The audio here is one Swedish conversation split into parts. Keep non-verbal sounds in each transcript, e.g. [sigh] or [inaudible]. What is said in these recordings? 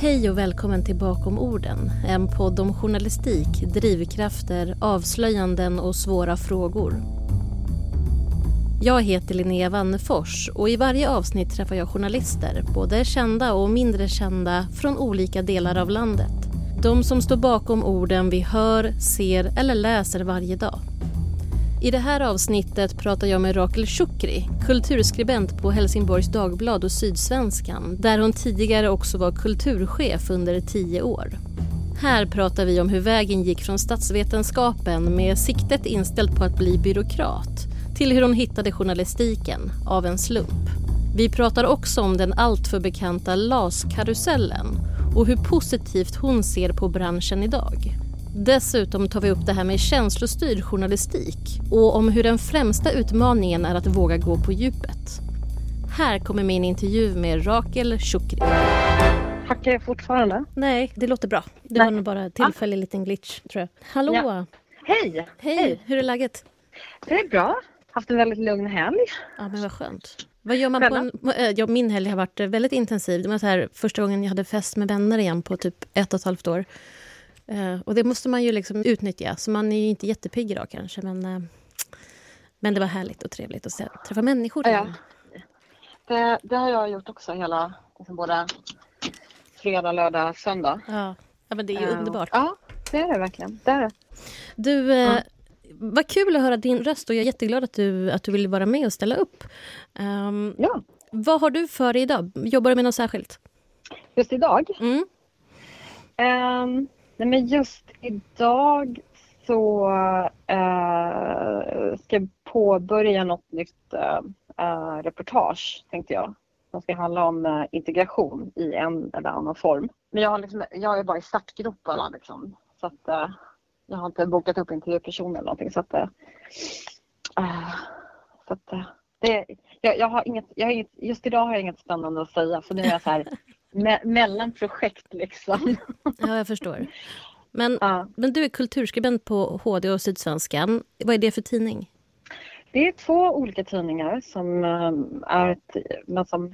Hej och välkommen till Bakom orden, en podd om journalistik, drivkrafter, avslöjanden och svåra frågor. Jag heter Linnea Wannefors och i varje avsnitt träffar jag journalister, både kända och mindre kända, från olika delar av landet. De som står bakom orden vi hör, ser eller läser varje dag. I det här avsnittet pratar jag med Rakel Shukri, kulturskribent på Helsingborgs Dagblad och Sydsvenskan där hon tidigare också var kulturchef under tio år. Här pratar vi om hur vägen gick från statsvetenskapen med siktet inställt på att bli byråkrat till hur hon hittade journalistiken av en slump. Vi pratar också om den alltför bekanta LAS-karusellen och hur positivt hon ser på branschen idag. Dessutom tar vi upp det här med känslostyrd journalistik och om hur den främsta utmaningen är att våga gå på djupet. Här kommer min intervju med Rakel Shukri. Hackar jag fortfarande? Nej, det låter bra. Det var nog bara en tillfällig ah. liten glitch, tror jag. Hallå! Ja. Hej. Hej! Hej! Hur är läget? Det är bra. Haft en väldigt lugn helg. Ja, men vad skönt. Vad gör man på en, eh, ja, min helg har varit väldigt intensiv. Det var så här, första gången jag hade fest med vänner igen på typ ett och ett halvt år. Uh, och det måste man ju liksom utnyttja. Så man är ju inte jättepigg idag kanske. Men, uh, men det var härligt och trevligt att se, träffa människor. Ja, det, det, har jag gjort också hela, liksom både fredag, lördag, söndag. Ja, ja men det är ju uh, underbart. Ja, det är det verkligen. Det är det. Du, mm. vad kul att höra din röst och jag är jätteglad att du, att du vill vara med och ställa upp. Um, ja. Vad har du för dig idag? Jobbar du med något särskilt? Just idag? Mm. Um, Nej men just idag så eh, ska jag påbörja något nytt eh, eh, reportage tänkte jag. Som ska handla om eh, integration i en eller annan form. Men jag, har liksom, jag är bara i startgroparna liksom. Så att eh, jag har inte bokat upp intervjupersoner eller någonting så att, eh, så att det, jag, jag, har inget, jag har inget, just idag har jag inget spännande att säga Så nu är jag så här [laughs] me mellanprojekt liksom. [laughs] Ja, jag förstår. Men, ja. men du är kulturskribent på HD och Sydsvenskan. Vad är det för tidning? Det är två olika tidningar som um, är ett, men som,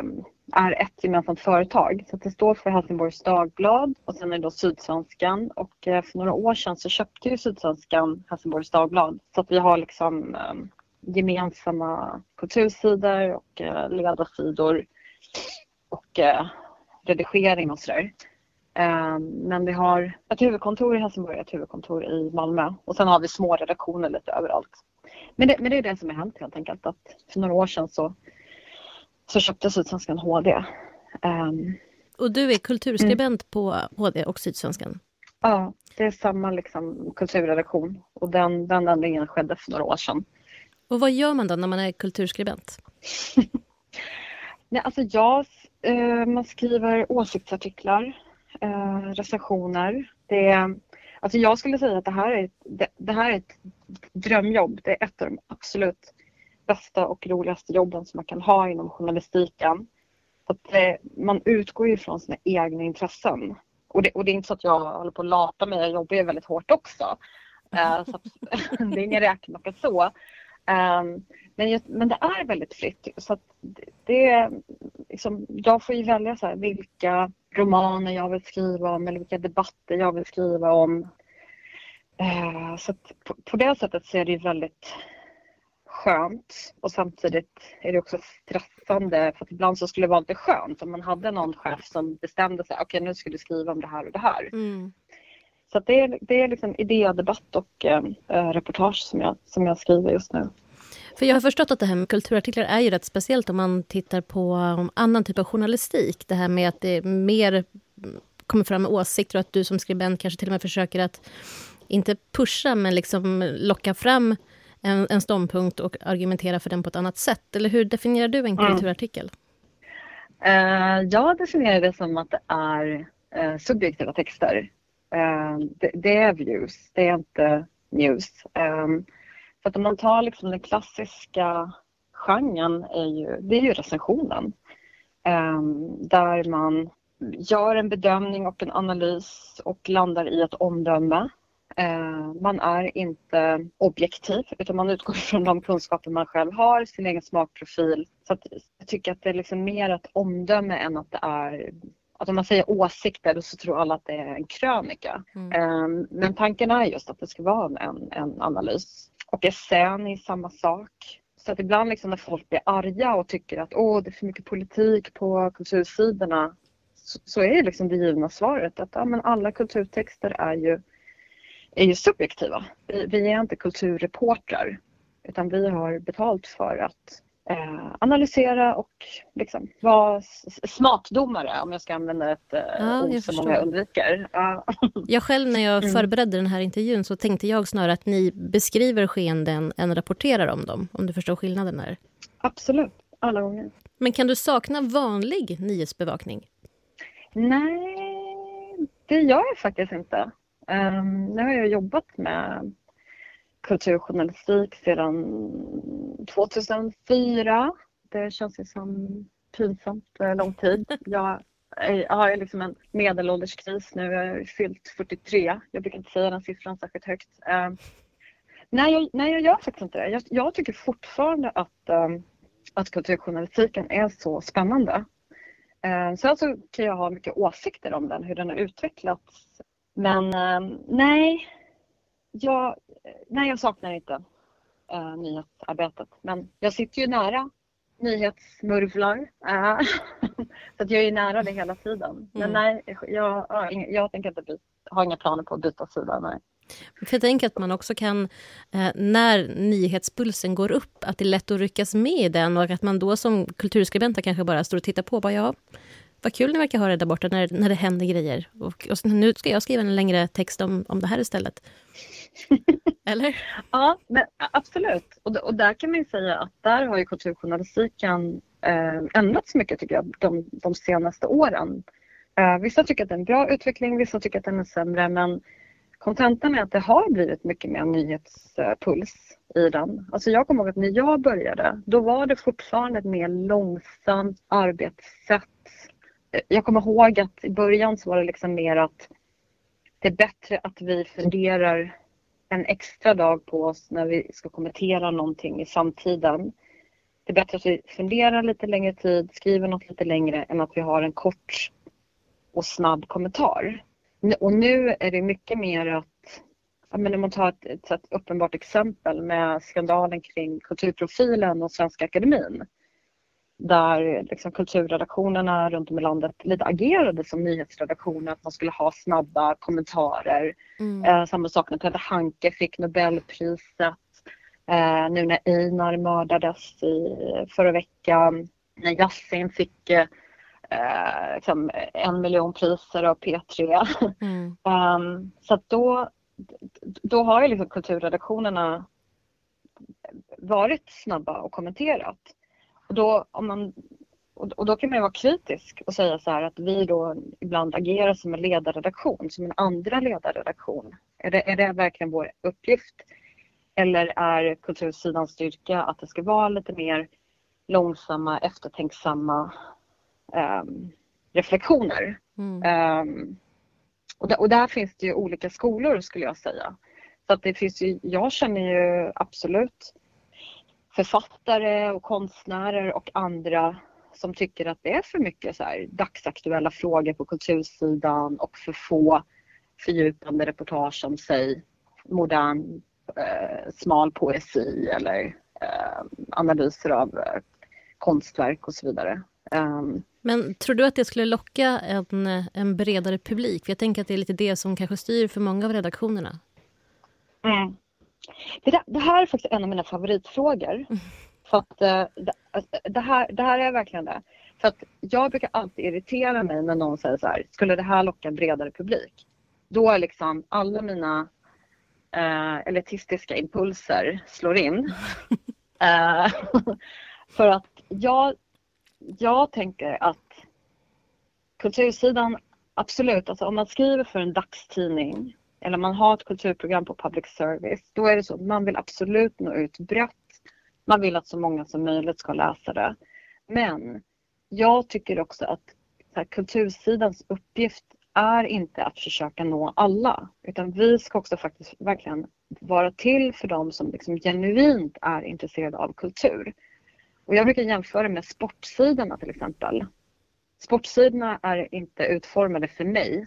um, är ett gemensamt företag. Så det står för Helsingborgs Dagblad och sen är det då Sydsvenskan och uh, för några år sedan så köpte ju Sydsvenskan Helsingborgs Dagblad så att vi har liksom um, gemensamma kultursidor och uh, ledarsidor och eh, redigering och sådär. Eh, men vi har ett huvudkontor i Helsingborg och ett huvudkontor i Malmö och sen har vi små redaktioner lite överallt. Men det, men det är det som har hänt helt enkelt att för några år sedan så, så köpte Sydsvenskan HD. Um, ehm, och du är kulturskribent mm. på HD och Sydsvenskan? Ja, det är samma liksom, kulturredaktion och den, den ändringen skedde för några år sedan. Och vad gör man då när man är kulturskribent? [laughs] Nej, alltså jag Eh, man skriver åsiktsartiklar, eh, recensioner. Det, alltså jag skulle säga att det här, är ett, det, det, här är ett drömjobb. Det är ett av de absolut bästa och roligaste jobben som man kan ha inom journalistiken. Att eh, man utgår ju från sina egna intressen. Och det, och det är inte så att jag håller på att lata mig, jag jobbar ju väldigt hårt också. Uh, så [laughs] det är ingen räkmacka så. Um, men, just, men det är väldigt fritt. Så det, liksom, jag får ju välja så här, vilka romaner jag vill skriva om eller vilka debatter jag vill skriva om. Uh, så på, på, det sättet så är det ju väldigt skönt och samtidigt är det också stressande för att ibland så skulle det vara lite skönt om man hade någon chef som bestämde sig, okej okay, nu ska du skriva om det här och det här. Mm. Så det är, det är liksom idédebatt och äh, reportage som jag, som jag skriver just nu. För jag har förstått att det här med kulturartiklar är ju rätt speciellt om man tittar på annan typ av journalistik. Det här med att det mer kommer fram med åsikter och att du som skribent kanske till och med försöker att inte pusha men liksom locka fram en, en ståndpunkt och argumentera för den på ett annat sätt. Eller hur definierar du en mm. kulturartikel? Uh, jag definierar det som att det är uh, subjektiva texter. Ehm, det, det, är views, det är inte news. Ehm, så att om man tar liksom den klassiska genren är ju, det är ju recensionen. Ehm, där man gör en bedömning och en analys och landar i ett omdöme. Man är inte objektiv utan man utgår [laughs] från de kunskaper man själv har, sin egen smakprofil. Så jag tycker att det är liksom mer ett omdöme än att det är att om man säger åsikter så tror alla att det är en krönika. Mm. Ehm, men tanken är just att det ska vara en, en analys. Och essän är samma sak. Så att ibland liksom när folk blir arga och tycker att Åh, det är för mycket politik på kultursidorna så, så är liksom det givna svaret att ja, men alla kulturtexter är ju, är ju subjektiva. Vi, vi är inte kulturreportrar utan vi har betalt för att analysera och liksom vara smakdomare om jag ska använda ett eh, ja, ord som många undviker. Ja. [laughs] Jag själv när jag mm. förberedde den här intervjun så tänkte jag snarare att ni beskriver skeenden än rapporterar om dem, om du förstår skillnaden där. Absolut, alla gånger. Men kan du sakna vanlig nyhetsbevakning? Nej, det gör jag faktiskt inte. Um, nu har jag jobbat med kulturjournalistik sedan 2004. Det känns ju som pinsamt eh, lång tid. Jag, jag har liksom en medelålderskris nu. Jag har fyllt 43. Jag brukar inte säga den siffran särskilt högt. Eh, nej, jag, nej, jag gör faktiskt inte det. Jag, jag tycker fortfarande att, um, att kulturjournalistiken är så spännande. Uh, sen så alltså kan jag ha mycket åsikter om den, hur den har utvecklats. Men uh, nej, jag, nej, jag saknar inte uh, nyhetsarbetet. Men jag sitter ju nära nyhetsmurvlar. Uh, [laughs] så att jag är nära det hela tiden. Men mm. nej, jag, jag, jag tänker inte byta, har inga planer på att byta sida. Nej. För jag tänker att man också kan, eh, när nyhetspulsen går upp, att det är lätt att ryckas med i den och att man då som kulturskribent kanske bara står och tittar på. Bara, ja, vad kul ni verkar ha det där borta när, när det händer grejer. Och, och nu ska jag skriva en längre text om, om det här istället. [laughs] Eller? ja, men absolut. Och, och där kan man ju säga att där har ju kulturjournalistiken eh, ändrats mycket tycker jag de, de senaste åren. Eh, vissa tycker att det är en bra utveckling, vissa tycker att den är sämre men kontentan är att det har blivit mycket mer nyhetspuls i den. Alltså jag kommer ihåg att när jag började då var det fortfarande ett mer långsamt arbetssätt. Jag kommer ihåg att i början så var det liksom mer att det är bättre att vi funderar en extra dag på oss när vi ska kommentera någonting i samtiden. Det är bättre att vi funderar lite längre tid, skriver något lite längre än att vi har en kort och snabb kommentar. Och nu är det mycket mer att, men om man tar ett, ett, ett uppenbart exempel med skandalen kring kulturprofilen och Svenska Akademin där liksom kulturredaktionerna runt om i landet lite agerade som nyhetsredaktioner, att man skulle ha snabba kommentarer. Mm. Eh, samma sak när Ted Hanke fick Nobelpriset. Eh, nu när Einar mördades i förra veckan, när Yasin fick eh, liksom en miljon priser av P3. Mm. um, [laughs] så då, då har ju liksom kulturredaktionerna varit snabba och kommenterat. Och då, om man, och då kan man vara kritisk och säga så här att vi då ibland agerar som en ledarredaktion, som en andra ledarredaktion. Är det, är det verkligen vår uppgift? Eller är kultursidans styrka att det ska vara lite mer långsamma, eftertänksamma um, reflektioner? Mm. Um, och, där, och där finns det ju olika skolor skulle jag säga. Så att det finns ju, jag känner ju absolut författare och konstnärer och andra som tycker att det är för mycket så här dagsaktuella frågor på kultursidan och för få fördjupande reportage om sig modern eh, smal poesi eller eh, analyser av eh, konstverk och så vidare. Um, men tror du att det skulle locka en, en bredare publik? För jag tänker att det är lite det som kanske styr för många av redaktionerna. Mm. Det, där, det, här är faktiskt en av mina favoritfrågor. Mm. För att eh, det, det, här, det här är verkligen det. För att jag brukar alltid irritera mig när någon säger så här, skulle det här locka en bredare publik? Då är liksom alla mina eh, elitistiska impulser slår in. [laughs] eh, [laughs] för att jag, jag tänker att kultursidan, absolut, alltså om man skriver för en dagstidning eller man har ett kulturprogram på public service, då är det så att man vill absolut nå ut brett. Man vill att så många som möjligt ska läsa det. Men jag tycker också att här, kultursidans uppgift är inte att försöka nå alla, utan vi ska också faktiskt verkligen vara till för dem som liksom genuint är intresserade av kultur. Och jag brukar jämföra med sportsidorna till exempel. sportsidorna är inte utformade för mig.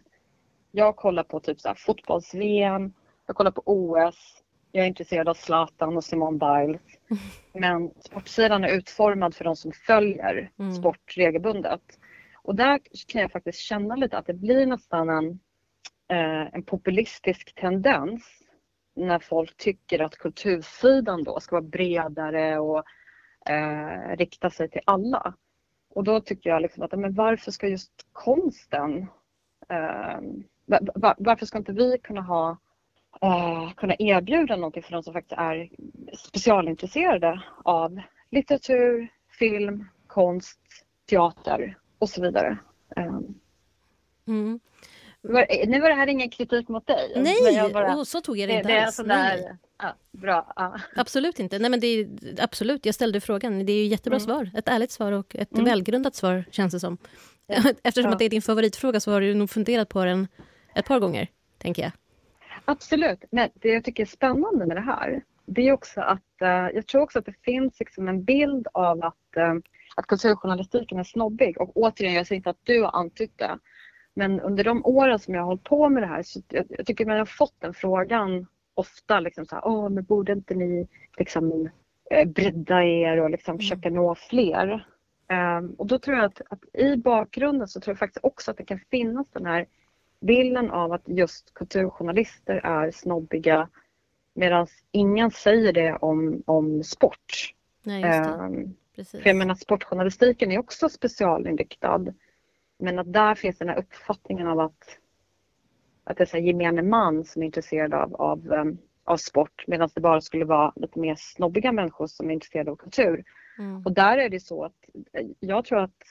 Jag kollar på typ så fotbolls-VM, jag kollar på OS, jag är intresserad av Zlatan och Simone Biles. [laughs] Men sportsidan är utformad för de som följer mm. sport regelbundet. Och där kan jag faktiskt känna lite att det blir nästan en, eh, en populistisk tendens när folk tycker att kultursidan då ska vara bredare och eh, rikta sig till alla. Och då tycker jag liksom att men varför ska just konsten eh, var, varför ska inte vi kunna ha eh, kunna erbjuda någonting för de som faktiskt är specialintresserade av litteratur, film, konst, teater och så vidare. Eh, mm. Nu var det här ingen kritik mot dig. Nej, bara, så tog jag det inte det, alls. Det är sådär, ja, bra. Ja. Absolut inte. Nej, men det är, absolut, jag ställde frågan. Det är ju jättebra mm. svar. Ett ärligt svar och ett mm. välgrundat svar känns det som. Ja. [laughs] Eftersom ja. det är din favoritfråga så har du nog funderat på den ett par gånger, tänker jag. Absolut. Men det jag tycker är spännande med det här, det är också att uh, jag tror också att det finns liksom en bild av att, uh, att kulturjournalistiken är snobbig. Och återigen, jag säger inte att du har antytt det. Men under de åren som jag har hållit på med det här så jag, jag tycker man har fått den frågan ofta. Liksom så här, Åh, men borde inte ni liksom, eh, bredda er och liksom mm. försöka nå fler? Um, och då tror jag att, att, i bakgrunden så tror jag faktiskt också att det kan finnas den här bilden av att just kulturjournalister är snobbiga medan ingen säger det om, om sport. Nej, um, för jag menar sportjournalistiken är också specialinriktad. Men att där finns den här uppfattningen av att, att det är så gemene man som är intresserad av, av, um, av sport medan det bara skulle vara lite mer snobbiga människor som är intresserade av kultur. Mm. Och där är det så att jag tror att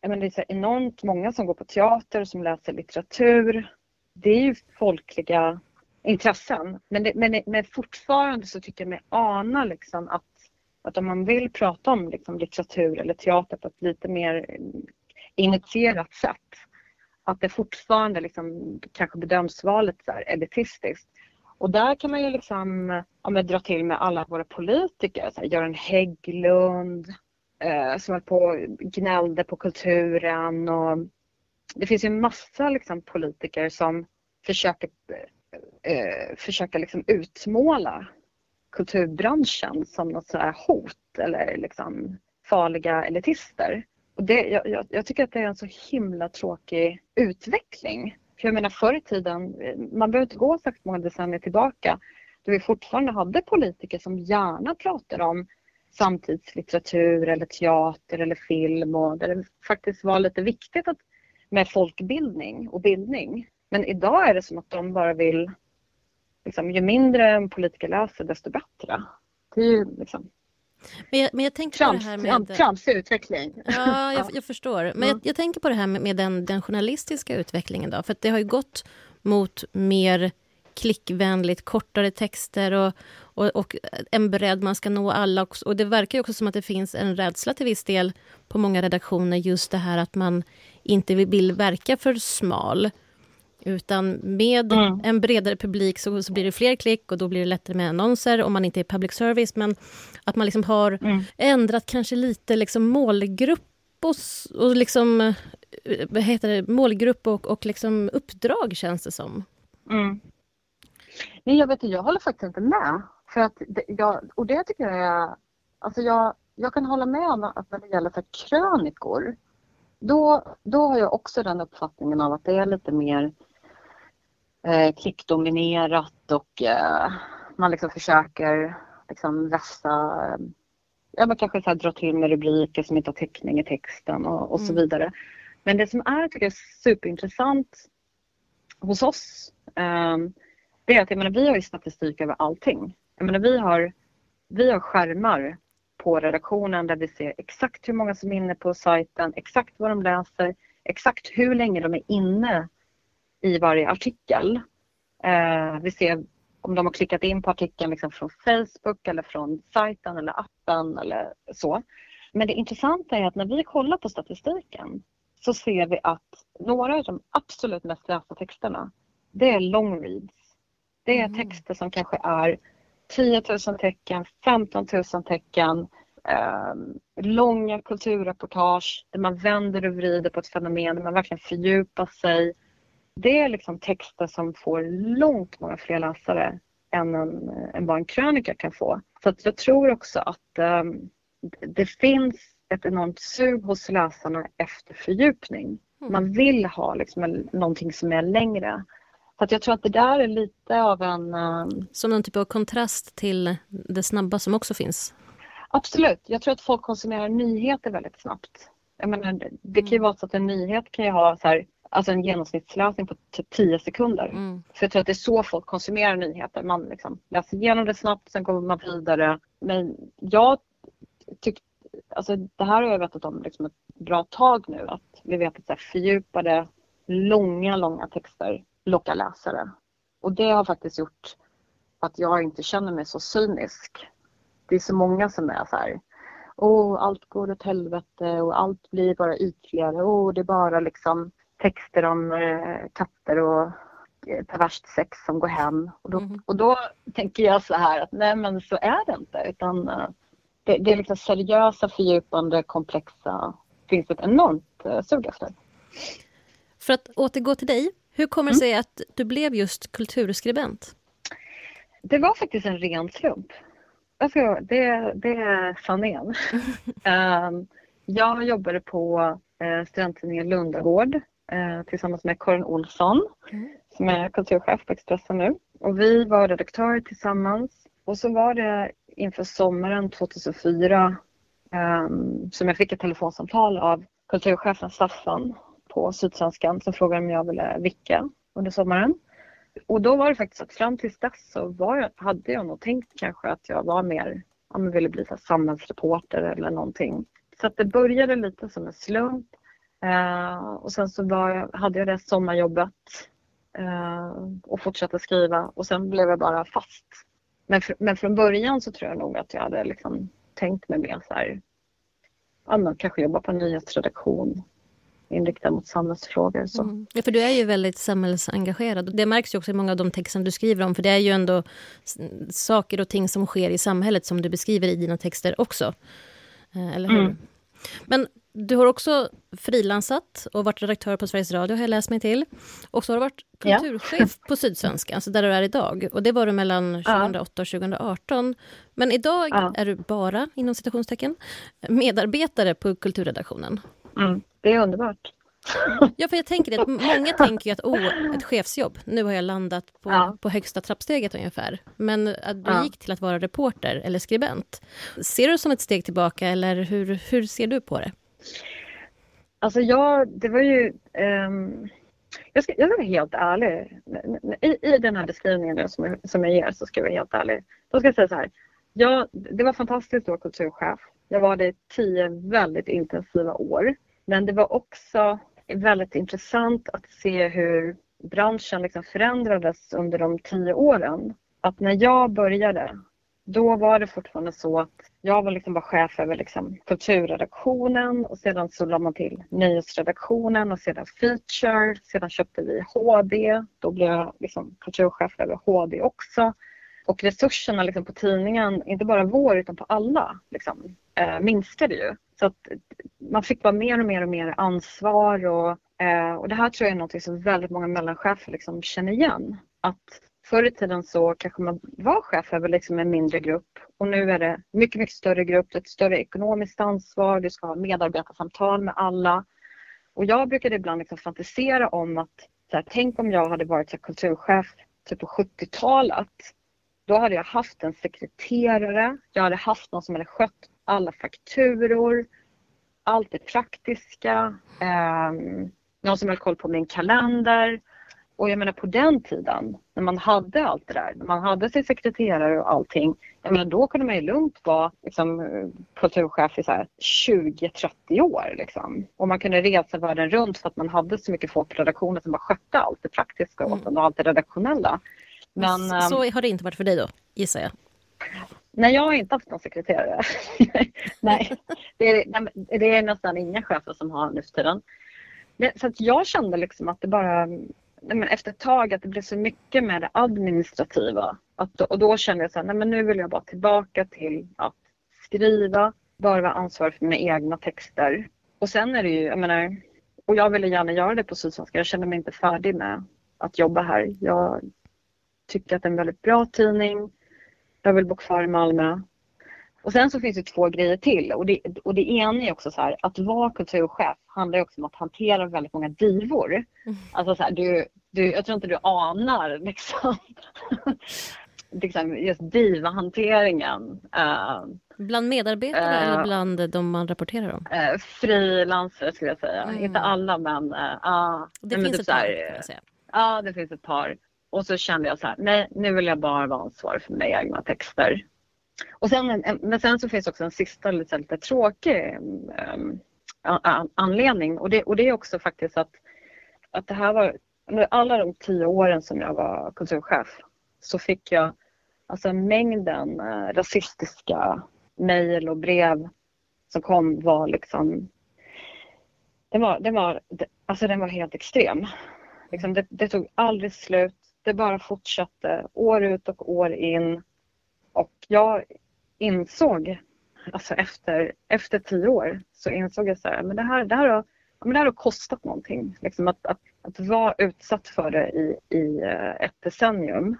men det är så enormt många som går på teater, som läser litteratur. Det är ju folkliga intressen. Men, det, men, men fortfarande så tycker jag mig ana liksom att, att om man vill prata om liksom litteratur eller teater på ett lite mer eh, initierat sätt att det fortfarande liksom kanske bedöms vara lite så elitistiskt. Och där kan man ju liksom ja, dra till med alla våra politiker, så här, Göran Hägglund, eh, som höll på och gnällde på kulturen och det finns ju en massa liksom, politiker som försöker, eh, försöker liksom utmåla kulturbranschen som något så här hot eller liksom farliga elitister. Och det, jag, jag, jag, tycker att det är en så himla tråkig utveckling. För jag menar förr i tiden, eh, man behöver inte gå så många decennier tillbaka, då vi fortfarande hade politiker som gärna pratade om samtidslitteratur eller teater eller film och där det faktiskt var lite viktigt att, med folkbildning och bildning. Men idag är det som att de bara vill, liksom, ju mindre en politiker läser desto bättre. Det är ju liksom men jag, men jag tänker Trumps, på det här med... Trumps utveckling. Ja, [laughs] jag, jag förstår. Men jag, jag, tänker på det här med, med den, den, journalistiska utvecklingen. Då, för det har ju gått mot mer klickvänligt, kortare texter och, och, och, en bredd, man ska nå alla. Också. Och det verkar också som att det finns en rädsla till viss del på många redaktioner, just det här att man inte vill verka för smal. Utan med mm. en bredare publik så, så, blir det fler klick och då blir det lättare med annonser om man inte är public service. Men att man liksom har mm. ändrat kanske lite liksom målgrupp och, och liksom, eh, vad heter det, målgrupp och, och liksom uppdrag känns det som. Mm. Nej, jag vet jag håller faktiskt inte med. För att det, jag, och det tycker jag är... Alltså jag, jag kan hålla med om att när det gäller för krönikor då, då har jag också den uppfattningen av att det är lite mer eh, klickdominerat och eh, man liksom försöker liksom vässa, ja men kanske så här, dra till med rubriker som inte har täckning i texten och, och mm. så vidare. Men det som är, tycker jag, superintressant hos oss eh, det är att jag menar, vi har ju statistik över allting. Jag menar, vi, har, vi har skärmar på redaktionen där vi ser exakt hur många som är inne på sajten, exakt vad de läser, exakt hur länge de är inne i varje artikel. Eh, vi ser om de har klickat in på artikeln liksom från Facebook eller från sajten eller appen eller så. Men det intressanta är att när vi kollar på statistiken så ser vi att några av de absolut mest lästa texterna det är long reads. Det är mm. texter som kanske är 10 000 tecken, 15 000 tecken eh, långa kulturreportage där man vänder och vrider på ett fenomen, där man verkligen fördjupar sig. Det är liksom texter som får långt många fler läsare än, en, än vad en krönika kan få. Så att jag tror också att eh, det finns ett enormt sug hos läsarna efter fördjupning. Mm. Man vill ha liksom en, någonting som är längre. Så att jag tror att det där är lite av en... Um... Som någon typ av kontrast till det snabba som också finns? Absolut. Jag tror att folk konsumerar nyheter väldigt snabbt. Jag menar, det kan ju mm. vara så att en nyhet kan ju ha så här, alltså en genomsnittsläsning på typ 10 sekunder. Mm. För jag tror att det är så folk konsumerar nyheter. Man liksom läser igenom det snabbt, sen går man vidare. Men jag tyckte, alltså det här har jag vetat om liksom ett bra tag nu, att vi vet att så här, fördjupade, långa, långa texter lockar läsare. Och det har faktiskt gjort att jag inte känner mig så cynisk. Det är så många som är så här, åh, allt går åt helvete och allt blir bara ytligare. Åh, det är bara liksom texter om eh, katter och eh, perverst sex som går hem. Och då, mm. och då tänker jag så här att nej men så är det inte utan eh, det, det är liksom seriösa, fördjupande, komplexa, finns ett enormt eh, sug efter. För att återgå till dig, hur kommer det mm. sig att du blev just kulturskribent? Det var faktiskt en ren slump. Alltså, det, det är sanningen. um, [laughs] jag jobbade på uh, studenttidningen Lundagård uh, tillsammans med Karin Olsson mm. som är kulturchef på Expressen nu. Och vi var redaktörer tillsammans. Och så var det inför sommaren 2004 um, ehm, som jag fick ett telefonsamtal av kulturchefen Staffan på Sydsvenskan som frågade om jag ville vicka under sommaren. Och då var det faktiskt att fram tills dess så var jag, hade jag nog tänkt kanske att jag var mer, ja men ville bli så samhällsreporter eller någonting. Så att det började lite som en slump. eh, och sen så var hade jag det sommarjobbet eh, och fortsatte skriva och sen blev jag bara fast. Men, fr men från början så tror jag nog att jag hade liksom tänkt mig mer så här, ja, men kanske jobba på en nyhetsredaktion inriktad mot samhällsfrågor. Så. Mm. Ja, för du är ju väldigt samhällsengagerad. Det märks ju också i många av de texter du skriver om. För det är ju ändå saker och ting som sker i samhället som du beskriver i dina texter också. Eh, eller hur? Mm. Men du har också frilansat och varit redaktör på Sveriges Radio, har jag läst mig till. Och så har du varit kulturchef ja. på Sydsvenskan, alltså där du är idag. Och det var du mellan 2008 och 2018. Men idag ja. är du bara, inom citationstecken, medarbetare på kulturredaktionen. Mm. Det är underbart. Ja, för jag tänker att många [laughs] tänker ju att oh, ett chefsjobb, nu har jag landat på, ja. på högsta trappsteget ungefär. Men att du ja. gick till att vara reporter eller skribent. Ser du det som ett steg tillbaka eller hur, hur ser du på det? Alltså ja, det var ju... Um, jag, ska, jag ska vara helt ärlig. I, i den här beskrivningen som jag, som jag ger så ska jag vara helt ärlig. Då ska jag säga så här. Ja, det var fantastiskt att vara kulturchef. Jag var det i tio väldigt intensiva år. Men det var också väldigt intressant att se hur branschen liksom förändrades under de tio åren. Att när jag började, då var det fortfarande så att jag var liksom bara chef över liksom kulturredaktionen och sedan så la man till nyhetsredaktionen och sedan feature. Sedan köpte vi HD. Då blev jag liksom kulturchef över HD också. Och resurserna liksom på tidningen, inte bara vår utan på alla, liksom, eh, minskade ju. Så att man fick bara mer och mer och mer ansvar och, eh, och det här tror jag är något som väldigt många mellanchefer liksom känner igen. Att förr i tiden så kanske man var chef över liksom en mindre grupp och nu är det mycket, mycket större grupp, ett större ekonomiskt ansvar, du ska ha medarbetarsamtal med alla. Och jag brukade ibland liksom fantisera om att så här, tänk om jag hade varit så här, kulturchef typ på 70-talet. Då hade jag haft en sekreterare, jag hade haft någon som hade skött alla fakturor, allt det praktiska, eh, någon som höll koll på min kalender. Och jag menar på den tiden när man hade allt det där, när man hade sin sekreterare och allting. Jag menar då kunde man ju lugnt vara liksom, kulturchef i 20-30 år. Liksom. Och man kunde resa världen runt för att man hade så mycket folk på redaktionen som bara skötte allt det praktiska mm. och allt det redaktionella. Men, så ehm, har det inte varit för dig då, gissar jag? Nej, jag har inte haft någon sekreterare. [laughs] nej, det är, det är nästan inga chefer som har nu för tiden. Så att jag kände liksom att det bara, men efter ett tag att det blev så mycket med det administrativa. Att, och då kände jag så här, nej men nu vill jag bara tillbaka till att skriva. bara vara ansvarig för mina egna texter. Och sen är det ju, jag menar, och jag ville gärna göra det på Sydsvenska. Jag kände mig inte färdig med att jobba här. Jag tycker att det är en väldigt bra tidning. Jag vill bo kvar i Malmö. Och sen så finns det två grejer till och det, och det ena är också så här att vara kulturchef handlar också om att hantera väldigt många divor. Mm. Alltså så här, du, du, jag tror inte du anar liksom, [laughs] liksom just divahanteringen. Uh, bland medarbetare uh, eller bland de man rapporterar om? Uh, frilansare skulle jag säga. Mm. Inte alla men, uh, det finns typ ett par säga. Ja, det finns ett par. Och så kände jag så här, nej nu vill jag bara vara ansvarig för mina egna texter. Och sen, men sen så finns också en sista lite, lite tråkig um, anledning och det, och det är också faktiskt att, att det här var under alla de tio åren som jag var kulturchef så fick jag alltså mängden uh, rasistiska mejl och brev som kom var liksom den var, den var, alltså den var helt extrem. Liksom det, det tog aldrig slut. Det bara fortsatte år ut och år in. Och jag insåg, alltså efter, efter tio år, så insåg jag så här, men det här, det här, har, men det här har kostat någonting. Liksom att, att, att vara utsatt för det i, i eh, ett decennium.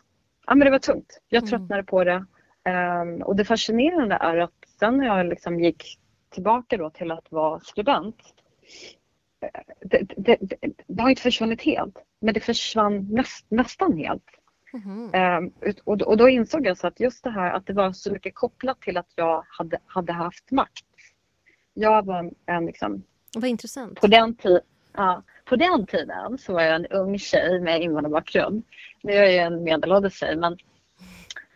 Ja, men det var tungt. Jag mm. tröttnade mm. på det. Um, och det fascinerande är att sen när jag liksom gick tillbaka då till att vara skribent det, det, det, det, har inte försvunnit helt, men det försvann näst, nästan helt. Mm. och, och då insåg jag så att just det här att det var så mycket kopplat till att jag hade, hade haft makt. Jag var en liksom... Vad intressant. På den, ja, på den tiden så var jag en ung tjej med invandrarbakgrund. Nu är jag en medelålders tjej men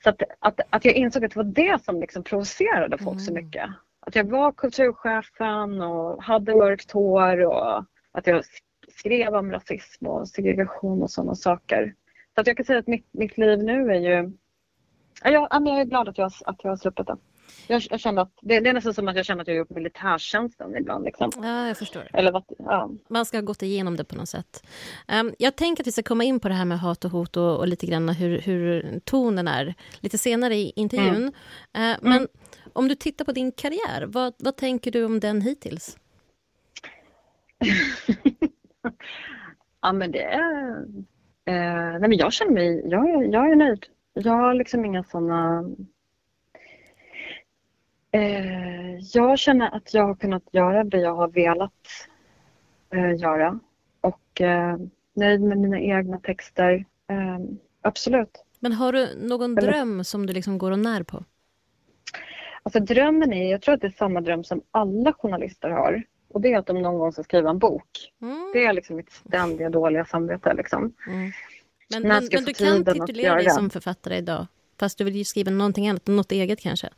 så att, att, att jag insåg att det var det som liksom provocerade folk mm. så mycket. Att jag var kulturchefen och hade mörkt hår och att jag skrev om rasism och segregation och sådana saker. Så att jag kan säga att mitt, mitt liv nu är ju... Jag, jag är glad att jag, att jag har sluppit det. Jag, jag känner att, det, det, är nästan som att jag känner att jag har gjort militärtjänsten ibland. Liksom. Ja, jag förstår. Eller vad, ja. Man ska ha gått igenom det på något sätt. Um, jag tänker att vi ska komma in på det här med hat och hot och, och lite grann hur, hur tonen är lite senare i intervjun. Mm. Uh, men mm. om du tittar på din karriär, vad, vad tänker du om den hittills? [laughs] ja, men det är Eh, nej men jag känner mig, jag är, jag är nöjd. Jag har liksom inga sådana... Eh, jag känner att jag har kunnat göra det jag har velat eh, göra. Och eh, nöjd med mina egna texter. Eh, absolut. Men har du någon dröm som du liksom går och när på? Alltså drömmen är, jag tror att det är samma dröm som alla journalister har. Och det är att de någon gång ska skriva en bok. Mm. Det är liksom mitt ständiga dåliga samvete. Liksom. Mm. Men, men, men du kan titulera dig som författare idag? Fast du vill ju skriva någonting annat, något eget kanske?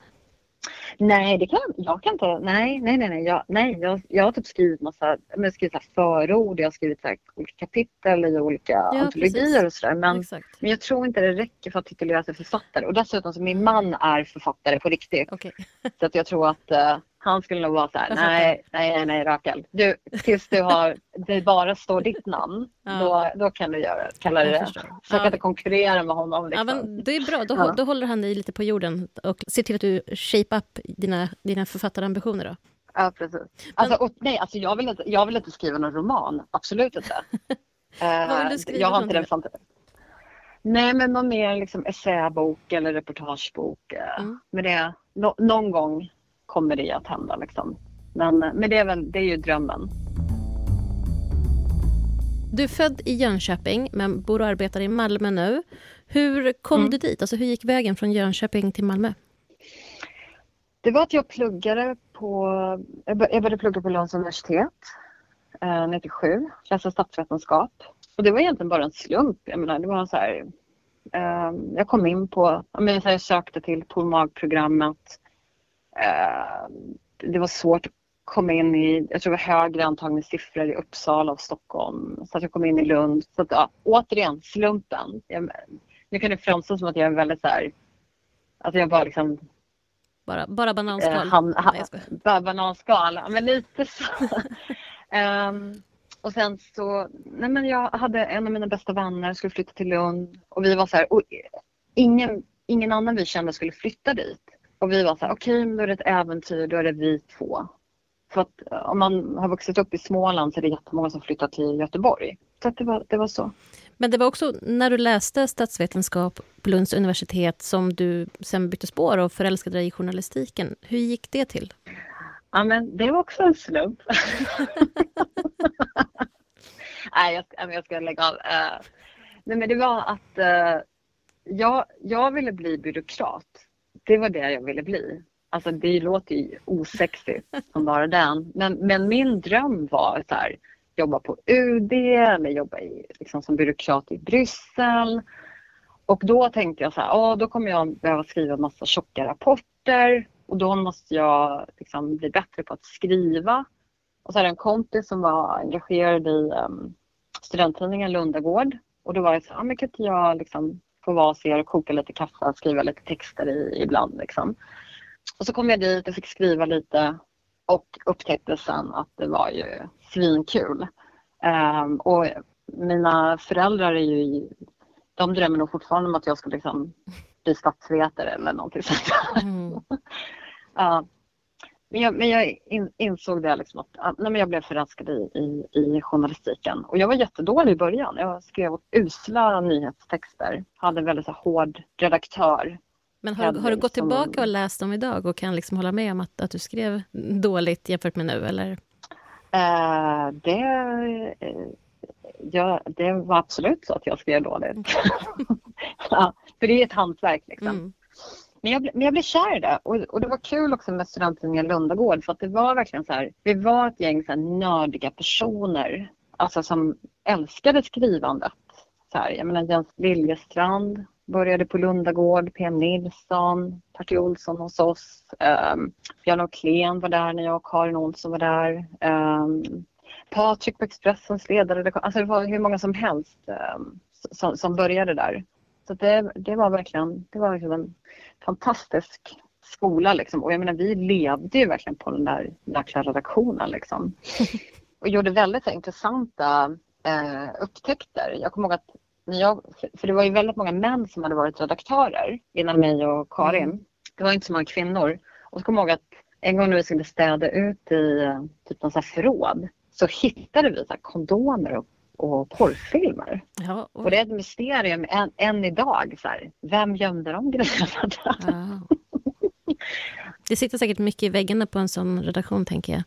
Nej, det kan jag kan inte. Nej, nej, nej. nej. Jag, nej, jag, jag har typ skrivit massa jag skrivit så förord, jag har skrivit så olika kapitel i olika ja, antologier och sådär. Men, men jag tror inte det räcker för att titulera sig författare. Och dessutom så min man är författare på riktigt. Okay. så att jag tror att uh, han skulle nog vara så här, nej, nej, nej, Rakel. Du, tills du har, det bara står ditt namn, ja. då, då kan du göra, kalla det det. Försök ja. inte konkurrera med honom. Liksom. Ja, men det är bra, då, ja. då håller han dig lite på jorden och ser till att du shape up dina, dina författarambitioner då. Ja, precis. Alltså, och, nej, alltså jag vill, inte, jag vill inte skriva någon roman, absolut inte. [laughs] Vad vill du skriva? Jag har inte den fantasin. Nej, men någon mer liksom essäbok eller reportagebok. Eh, mm. Med det, no, någon gång kommer det att hända. Liksom. Men, men det, är väl, det är ju drömmen. Du är född i Jönköping men bor och arbetar i Malmö nu. Hur kom mm. du dit? Alltså, hur gick vägen från Jönköping till Malmö? Det var att jag pluggade på... Jag började plugga på Lunds universitet eh, 97, läsa statsvetenskap. Och det var egentligen bara en slump. Jag menar, det var så här, eh, jag kom in på... Jag, menar, jag sökte till POLMAG-programmet Eh, det var svårt att komma in i, jag tror det var högre antagningssiffror i Uppsala och Stockholm. Så att jag kom in i Lund. Så att, ja, återigen, slumpen. Jag, nu kan det framstå som att jag är väldigt så här, att jag bara liksom bara, bara bananskal? Eh, han, han, Nej, bara bananskal, men lite så. um, [laughs] och sen så, nej men jag hade en av mina bästa vänner skulle flytta till Lund och vi var så här, och ingen, ingen annan vi kände skulle flytta dit. Och vi var så här, okej, okay, då är det ett äventyr, då är det vi två. För att eh, om man har vuxit upp i Småland så är det jättemånga som flyttar till Göteborg. Så det, var, det var så. Men det var också när du läste statsvetenskap på Lunds universitet som du sen bytte spår och förälskade dig i journalistiken. Hur gick det till? Ja, men det var också en slump. [laughs] Nej, jag, jag ska lägga av. Uh, nej, men det var att uh, jag, jag ville bli byråkrat. Det var det jag ville bli. Alltså det låter ju osexigt som bara den. Men, men min dröm var så här, jobba på UD eller jobba i, liksom, som byråkrat i Bryssel. Och då tänkte jag så här, oh, då kommer jag behöva skriva en massa tjocka rapporter och då måste jag liksom bli bättre på att skriva. Och så hade jag en kompis som var engagerad i um, studenttidningen Lundagård och då var jag så här, ah, men kan inte jag liksom få vara hos er och koka lite kaffe och skriva lite texter i, ibland liksom. Och så kom jag dit och fick skriva lite och upptäckte sen att det var ju svinkul. Um, och mina föräldrar är ju, de drömmer nog fortfarande om att jag ska liksom bli statsvetare eller någonting sånt. Mm. [laughs] uh, men jag, men jag in, insåg det liksom att, att nej, men jag blev förälskad i, i, i journalistiken. Och jag var jättedålig i början. Jag skrev usla nyhetstexter. Hade en väldigt så, hård redaktör men har, har, du gått tillbaka och läst dem idag och kan liksom hålla med om att, att du skrev dåligt jämfört med nu? Eller? Uh, det, uh, ja, det var absolut så att jag skrev dåligt. [laughs] Ja, för det är ett hantverk liksom. Mm. Men jag, men jag blev kär i det och, och det var kul också med studenttidningen Lundagård för att det var verkligen så här, vi var ett gäng så här nördiga personer alltså som älskade skrivandet. Så här, jag menar Jens Liljestrand Började på Lundagård, PM Nilsson, Parti Olsson hos oss. Um, Björn Åhlén var där när jag och Karin Olsson var där. Um, Patrik på Expressens ledare. Alltså det var hur många som helst um, som, som började där. Så det, det, var verkligen, det var verkligen en fantastisk skola liksom. Och jag menar vi levde ju verkligen på den där jäkla redaktionen liksom. [laughs] Och gjorde väldigt intressanta eh, upptäckter. Jag kommer ihåg att när jag, för det var ju väldigt många män som hade varit redaktörer innan mig och Karin. Mm. Det var inte så många kvinnor. Och så kommer jag ihåg att en gång när vi skulle städa ut i eh, typ någon så förråd så hittade vi så kondomer och, och porrfilmer. Ja, och... och det är ett mysterium än, än idag. Så här, vem gömde de grejerna där? Ja. Det sitter säkert mycket i väggarna på en sån redaktion, tänker jag.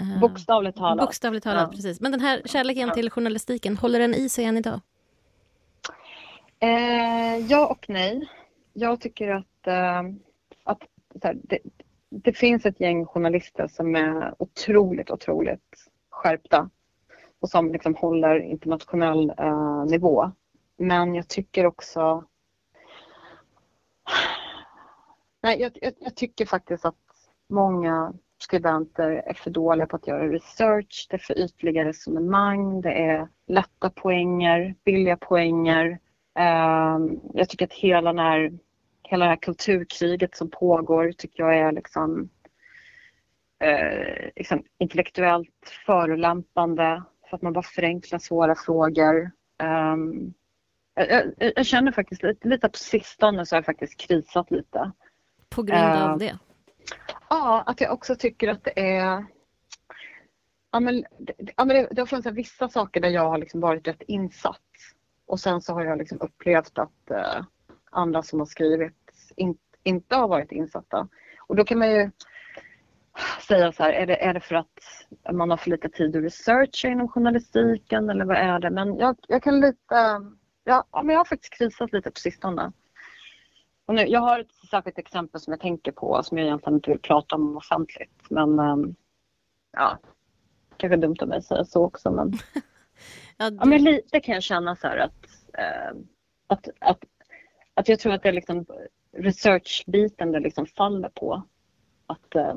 Eh, bokstavligt talat. Bokstavligt talat, ja. precis. Men den här kärleken till journalistiken, håller den i sig än idag? Eh, ja och nej. Jag tycker att, eh, att här, det, det, finns ett gäng journalister som är otroligt, otroligt skärpta och som liksom håller internationell eh, nivå. Men jag tycker också... Nej, jag, jag, jag, tycker faktiskt att många skribenter är för dåliga på att göra research. Det är för ytliga resonemang. Det är lätta poänger, billiga poänger. Eh, jag tycker att hela, den här, hela det här kulturkriget som pågår tycker jag är liksom, eh, liksom intellektuellt förolämpande för att man bara förenklar svåra frågor. Um, jag, jag, jag, känner faktiskt lite, lite på sistone så har jag faktiskt krisat lite. På grund av uh, det? Ja, att jag också tycker att det är Ja, men, ja, men det, det har funnits vissa saker där jag har liksom varit rätt insatt. Och sen så har jag liksom upplevt att eh, andra som har skrivit in, inte har varit insatta. Och då kan man ju säga så här, är det, är det för att man har för lite tid att researcha inom journalistiken eller vad är det? Men jag, jag kan lite, ja, men jag har faktiskt krisat lite på sistone. Och nu, jag har ett särskilt exempel som jag tänker på som jag egentligen inte vill prata om offentligt. Men um, ja, kanske dumt av mig att säga så också. Men [laughs] Ja, det... ja, men lite kan jag känna så här att, äh, att, att, att jag tror att det är liksom researchbiten det liksom faller på. Att, ja,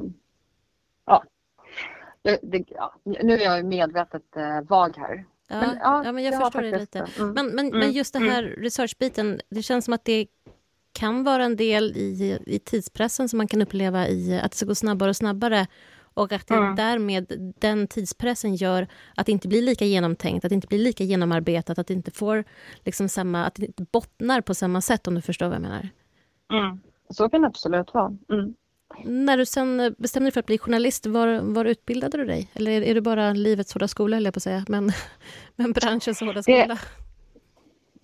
det, det, ja, nu är jag medvetet äh, vag här. Ja, men, ja, ja, men jag, jag förstår det lite. Mm, men, men, mm, men just den här mm. researchbiten, det känns som att det kan vara en del i, i tidspressen som man kan uppleva i att det ska gå snabbare och snabbare och att mm. därmed den tidspressen gör att det inte blir lika genomtänkt, att det inte blir lika genomarbetat, att det inte får liksom samma, att det inte bottnar på samma sätt om du förstår vad jag menar. Mm. så kan det absolut vara. Mm. När du sen bestämde dig för att bli journalist, var, var utbildade du dig? Eller är, är det bara livets hårda skola, höll jag på att säga, men, [laughs] men branschens hårda skola? Det,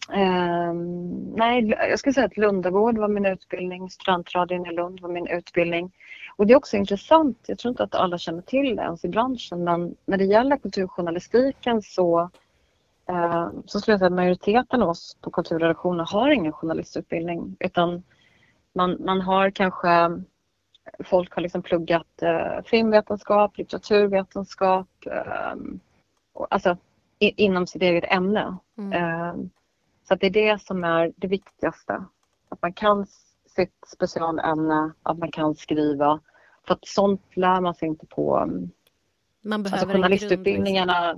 Um, nej, jag skulle säga att Lundagård var min utbildning, Studentradion i Lund var min utbildning. Och det är också intressant, jag tror inte att alla känner till det ens i branschen, men när det gäller kulturjournalistiken så, uh, så skulle jag säga att majoriteten av oss på kulturredaktionen har ingen journalistutbildning utan man, man har kanske Folk har liksom pluggat uh, filmvetenskap, litteraturvetenskap, um, alltså i, inom sitt eget ämne. Mm. Um, så det är det som är det viktigaste. Att man kan sitt specialämne, att man kan skriva. För att sånt lär man sig inte på mm, man alltså behöver alltså journalistutbildningarna.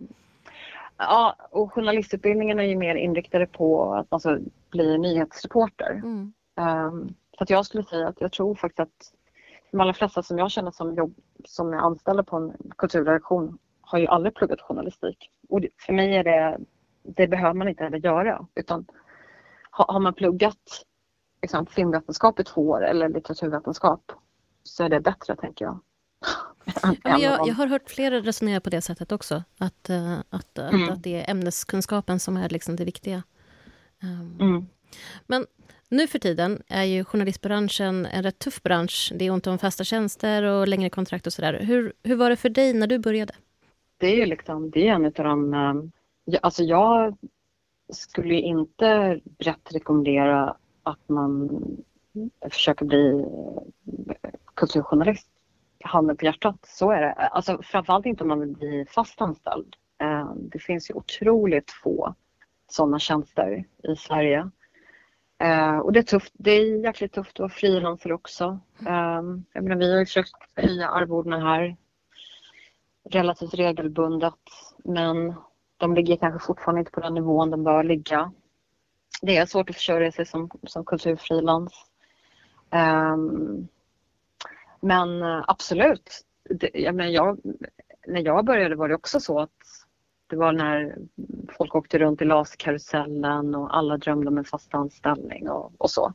Ja, och journalistutbildningarna är ju mer inriktade på att man ska bli nyhetsreporter. Mm. Um, så att jag skulle säga att jag tror faktiskt att de allra flesta som jag känner som, jobb, som är anställda på en kulturredaktion har ju aldrig pluggat journalistik. Och för mig är det det behöver man inte heller göra. Utan har man pluggat liksom, filmvetenskap i två år eller litteraturvetenskap så är det bättre, tänker jag. Ja, [laughs] jag, jag, har hört flera resonera på det sättet också. Att, uh, att, mm. att, att, det är ämneskunskapen som är liksom det viktiga. Um, mm. Men nu för tiden är ju journalistbranschen en rätt tuff bransch. Det är ont om fasta tjänster och längre kontrakt och sådär. Hur, hur var det för dig när du började? Det är ju liksom, det är en av de ehm, Alltså jag skulle inte brett rekommendera att man försöker bli eh, kulturjournalist. Handen på hjärtat, så är det. Alltså framförallt inte om man vill bli fast anställd. Ehm, det finns ju otroligt få sådana tjänster i Sverige. Eh, och det är tufft. Det är jäkligt tufft att vara frilansare också. Eh, jag menar, vi har ju försökt höja arvodena här relativt regelbundet men de ligger kanske fortfarande inte på den nivån de bör ligga. Det är svårt att försörja sig som, som kulturfrilans. Um, men absolut, det, jag menar, jag, när jag började var det också så att det var när folk åkte runt i LAS-karusellen och alla drömde om en fast anställning och, och så.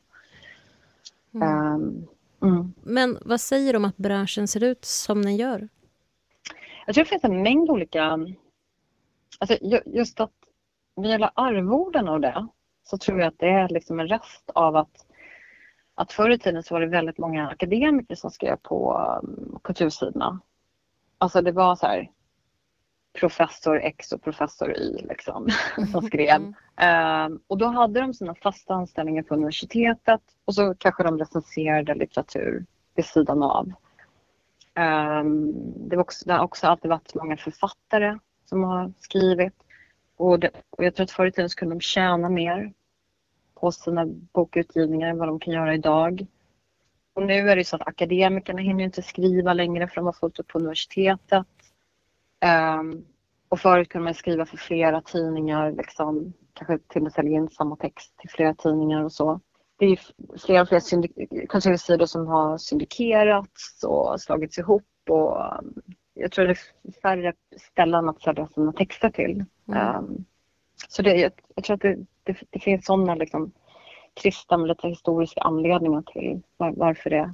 Mm. Um, mm. Men vad säger du om att branschen ser ut som den gör? Jag tror det finns en mängd olika Alltså just att när det gäller arvoden och det så tror jag att det är liksom en rest av att att förr i tiden så var det väldigt många akademiker som skrev på um, kultursidorna. Alltså det var så här professor X och professor Y liksom, [laughs] som skrev. Mm. Um, och då hade de sina fasta anställningar på universitetet och så kanske de recenserade litteratur vid sidan av. Um, det, var också, det har också alltid varit många författare som har skrivit. Och, det, och jag tror att förr i tiden så kunde de tjäna mer på sina bokutgivningar än vad de kan göra idag. Och nu är det så att akademikerna hinner inte skriva längre för de har fullt upp på universitetet. Um, och förut kunde man skriva för flera tidningar, liksom, kanske till och med sälja in samma text till flera tidningar och så. Det är fler och fler kultursidor som har syndikerats och slagits ihop och jag tror det är färre ställen att sälja sina texter till. Mm. Um, så det, jag, jag, tror att det, det, det finns sådana liksom, trista men lite historiska anledningar till var, varför det är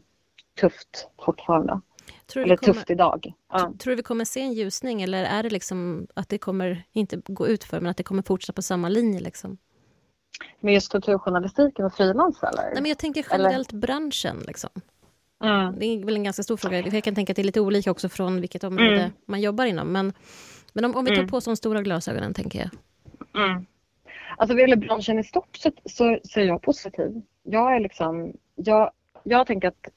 tufft fortfarande. Tror eller kommer, tufft idag. Ja. Tror du vi kommer se en ljusning eller är det liksom att det kommer inte gå ut för men att det kommer fortsätta på samma linje? Liksom? Med just kulturjournalistiken och frilans eller? Nej, men jag tänker generellt eller? branschen. Liksom. Mm. Det är väl en ganska stor fråga. Jag kan tänka att det är lite olika också från vilket område mm. man jobbar inom. Men, men om, om vi tar mm. på oss de stora glasögonen, tänker jag. Mm. Alltså vad gäller branschen i stort så, så, så är jag positiv. Jag är liksom, jag, jag tänker att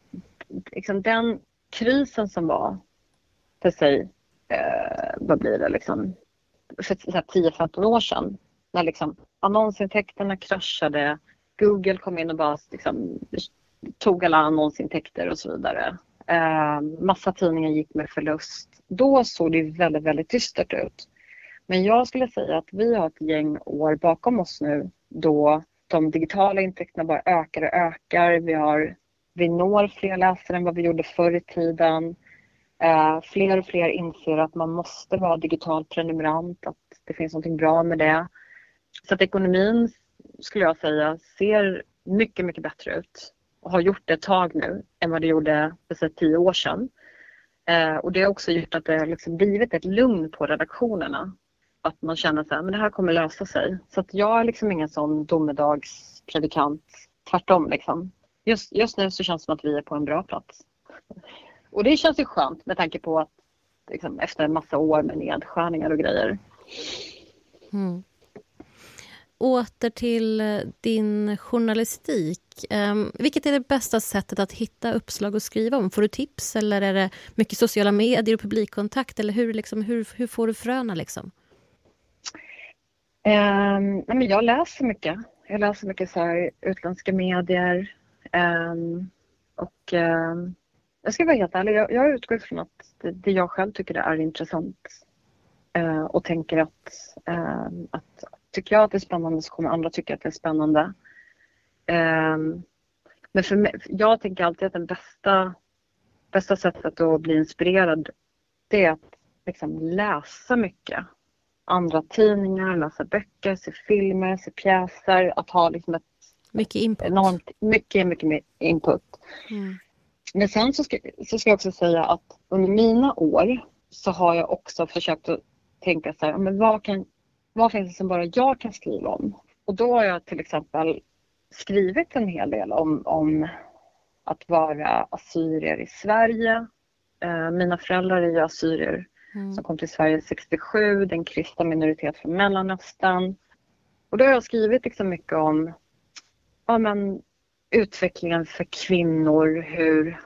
liksom den krisen som var för sig, eh, vad blir det liksom, för 10-15 år sedan när liksom annonsintäkterna kraschade, Google kom in och bara liksom, tog alla annonsintäkter och så vidare. Eh, massa tidningar gick med förlust. Då såg det väldigt, väldigt dystert ut. Men jag skulle säga att vi har ett gäng år bakom oss nu då de digitala intäkterna bara ökar och ökar. Vi, har, vi når fler läsare än vad vi gjorde förr i tiden. Eh, fler och fler inser att man måste vara digital prenumerant, att det finns något bra med det. Så att ekonomin skulle jag säga ser mycket, mycket bättre ut. och har gjort det ett tag nu än vad det gjorde för tio år sedan. Eh, och det har också gjort att det har liksom blivit ett lugn på redaktionerna. Att man känner att det här kommer lösa sig. Så att jag är liksom ingen sån domedagspredikant. Tvärtom liksom. Just, just nu så känns det som att vi är på en bra plats. Och det känns ju skönt med tanke på att liksom, efter en massa år med nedskärningar och grejer. Mm. Åter till eh, din journalistik. Um, vilket är det bästa sättet att hitta uppslag och skriva om? Får du tips eller är det mycket sociala medier och publikkontakt? Eller hur, liksom, hur, hur får du fröna? Liksom? Um, jag läser mycket. Jag läser mycket så här, utländska medier. Um, och um, jag ska vara helt ärlig, jag, jag utgår från att det, det, jag själv tycker är intressant. Uh, och tänker att, ehm, att tycker jag att det är spännande så kommer andra tycka att det är spännande. Um, men för mig, jag tänker alltid att det bästa, bästa sättet att bli inspirerad det är att liksom läsa mycket. Andra tidningar, läsa böcker, se filmer, se pjäser. Att ha liksom ett mycket input. Enormt, mycket, mycket input. Mm. Men sen så ska, så ska jag också säga att under mina år så har jag också försökt att tänka så här, men vad, kan, vad finns det som bara jag kan skriva om? Och då har jag till exempel skrivit en hel del om, om att vara assyrier i Sverige. Eh, mina föräldrar är ju assyrier mm. som kom till Sverige 67, den kristna minoritet från Mellanöstern. Och då har jag skrivit liksom mycket om ja, men, utvecklingen för kvinnor, hur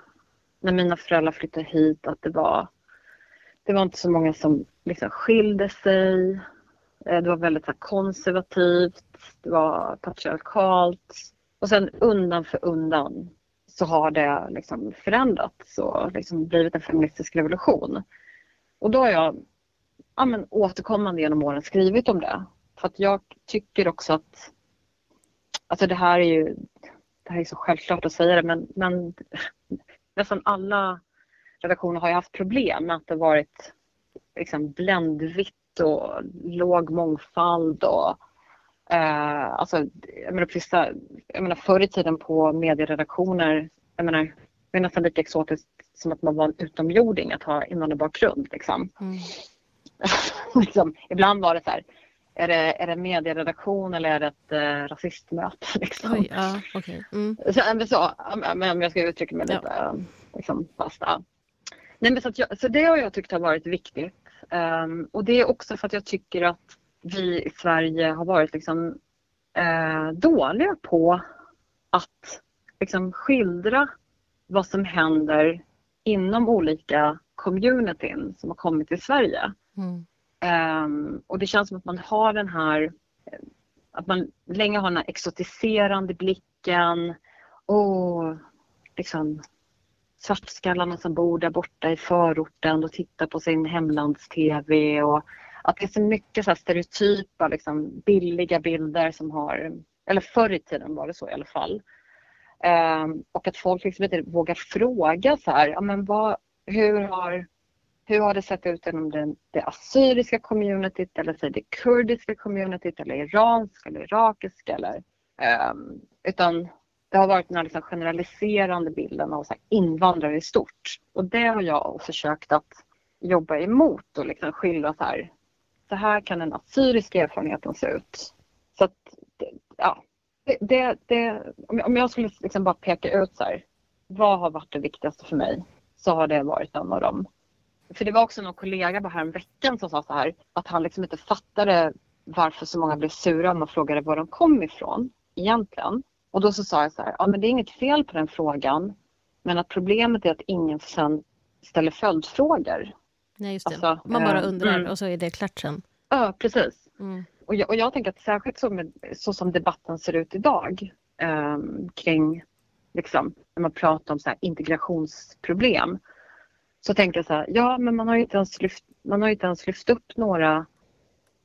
när mina föräldrar flyttade hit att det var det var inte så många som liksom skilde sig. Eh, det var väldigt konservativt, det var patriarkalt. Och sen undan för undan så har det liksom förändrats och liksom blivit en feministisk revolution. Och då har jag ja, men, återkommande genom åren skrivit om det. För att jag tycker också att Alltså det här är ju det här är så självklart att säga det men, men nästan alla redaktioner har ju haft problem med att det varit liksom bländvitt och låg mångfald och eh, alltså, jag menar, vissa, jag menar förr i tiden på medieredaktioner, jag menar, det är nästan lika exotiskt som att man var en utomjording att ha invandrarbakgrund liksom. Mm. [laughs] liksom. Ibland var det så här, är det, är det medieredaktion eller är det ett äh, rasistmöte? [laughs] Liksom. Oj, ja, okay. mm. så, så, om jag ska uttrycka mig lite ja. liksom, fasta. Nej, men så, jag, så det har jag tyckt har varit viktigt. Um, och det är också för att jag tycker att vi i Sverige har varit liksom, uh, dåliga på att liksom, skildra vad som händer inom olika communityn som har kommit till Sverige. Mm. Um, och det känns som att man har den här, att man länge har den här exotiserande blicken. Och liksom svartskallarna som bor där borta i förorten och tittar på sin hemlands-tv. Och att det är så mycket så stereotypa, liksom, billiga bilder som har, eller förr i tiden var det så i alla fall. Um, och att folk liksom inte vågar fråga så här, ja, men vad, hur har hur har det sett ut inom det, det assyriska communityt eller säg det kurdiska communityt eller iranska eller irakiska eller um, utan det har varit den här liksom generaliserande bilden av så invandrare i stort. Och det har jag försökt att jobba emot och liksom skildra så här. Så här kan den assyriska erfarenheten se ut. Så att, ja, det, det, det, om jag skulle liksom bara peka ut så här, vad har varit det viktigaste för mig? Så har det varit en av dem. För det var också någon kollega bara här veckan som sa så här att han liksom inte fattade varför så många blev sura om man frågade var de kom ifrån egentligen. Och då så sa jag så här, ja men det är inget fel på den frågan men att problemet är att ingen sen ställer följdfrågor. Nej, just det. Alltså, man bara eh, undrar mm. och så är det klart sen. Ja, precis. Mm. Och, jag, och jag tänker att särskilt så, med, så som debatten ser ut idag eh, kring liksom, när man pratar om så integrationsproblem så tänker jag så här, ja men man har ju inte ens lyft, man har inte ens lyft upp några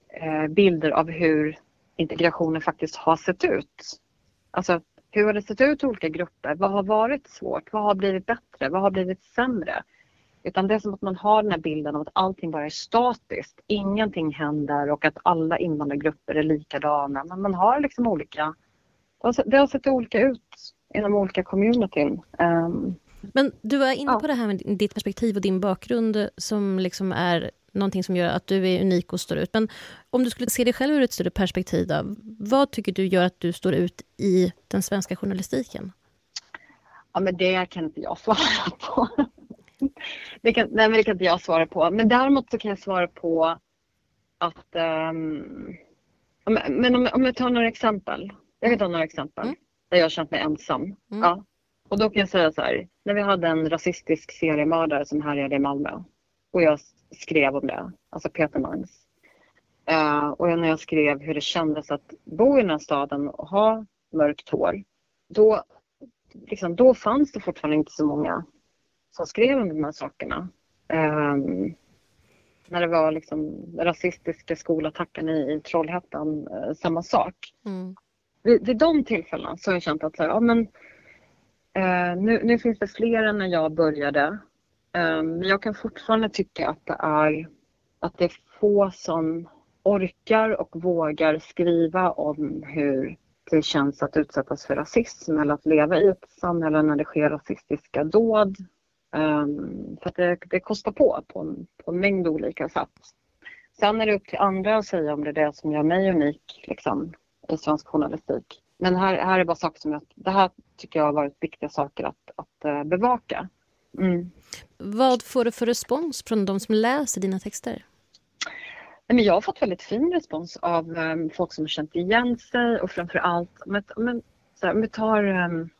eh, bilder av hur integrationen faktiskt har sett ut. Alltså hur har det sett ut i olika grupper? Vad har varit svårt? Vad har blivit bättre? Vad har blivit sämre? Utan det är som att man har den här bilden av att allting bara är statiskt. Ingenting händer och att alla invandrargrupper är likadana. Men man har liksom olika... Det har sett olika ut inom olika communityn. Um, men du var inne på det här med ditt perspektiv och din bakgrund som liksom är någonting som gör att du är unik och står ut. Men om du skulle se dig själv ur ett större perspektiv, då, vad tycker du gör att du står ut i den svenska journalistiken? Ja, men det kan inte jag svara på. Det kan, nej, men det kan inte jag svara på. Men däremot så kan jag svara på att... Um, men om, om jag tar några exempel. Jag kan ta några exempel mm. där jag har känt mig ensam. Mm. Ja. Och då kan jag säga så här. När vi hade en rasistisk seriemördare som härjade i Malmö och jag skrev om det, alltså Peter Mangs. Uh, och när jag skrev hur det kändes att bo i den här staden och ha mörkt hår. Då, liksom, då fanns det fortfarande inte så många som skrev om de här sakerna. Um, när det var liksom rasistiska skolattacken i, i Trollhättan, uh, samma sak. Mm. Vid, vid de tillfällena så har jag känt att så här, ja, men, Eh, nu, nu finns det fler än när jag började. Eh, men jag kan fortfarande tycka att det är att det är få som orkar och vågar skriva om hur det känns att utsättas för rasism eller att leva i ett samhälle när det sker rasistiska dåd. Um, för att det, det, kostar på på en, på en mängd olika sätt. Sen är det upp till andra att säga om det är det som gör mig unik liksom, i svensk journalistik. Men här, här är bara saker som jag, det här tycker jag har varit viktiga saker att, att uh, bevaka. Mm. Vad får du för respons från de som läser dina texter? Men jag har fått väldigt fin respons av um, folk som har känt igen sig och framför allt om, om, om vi tar um,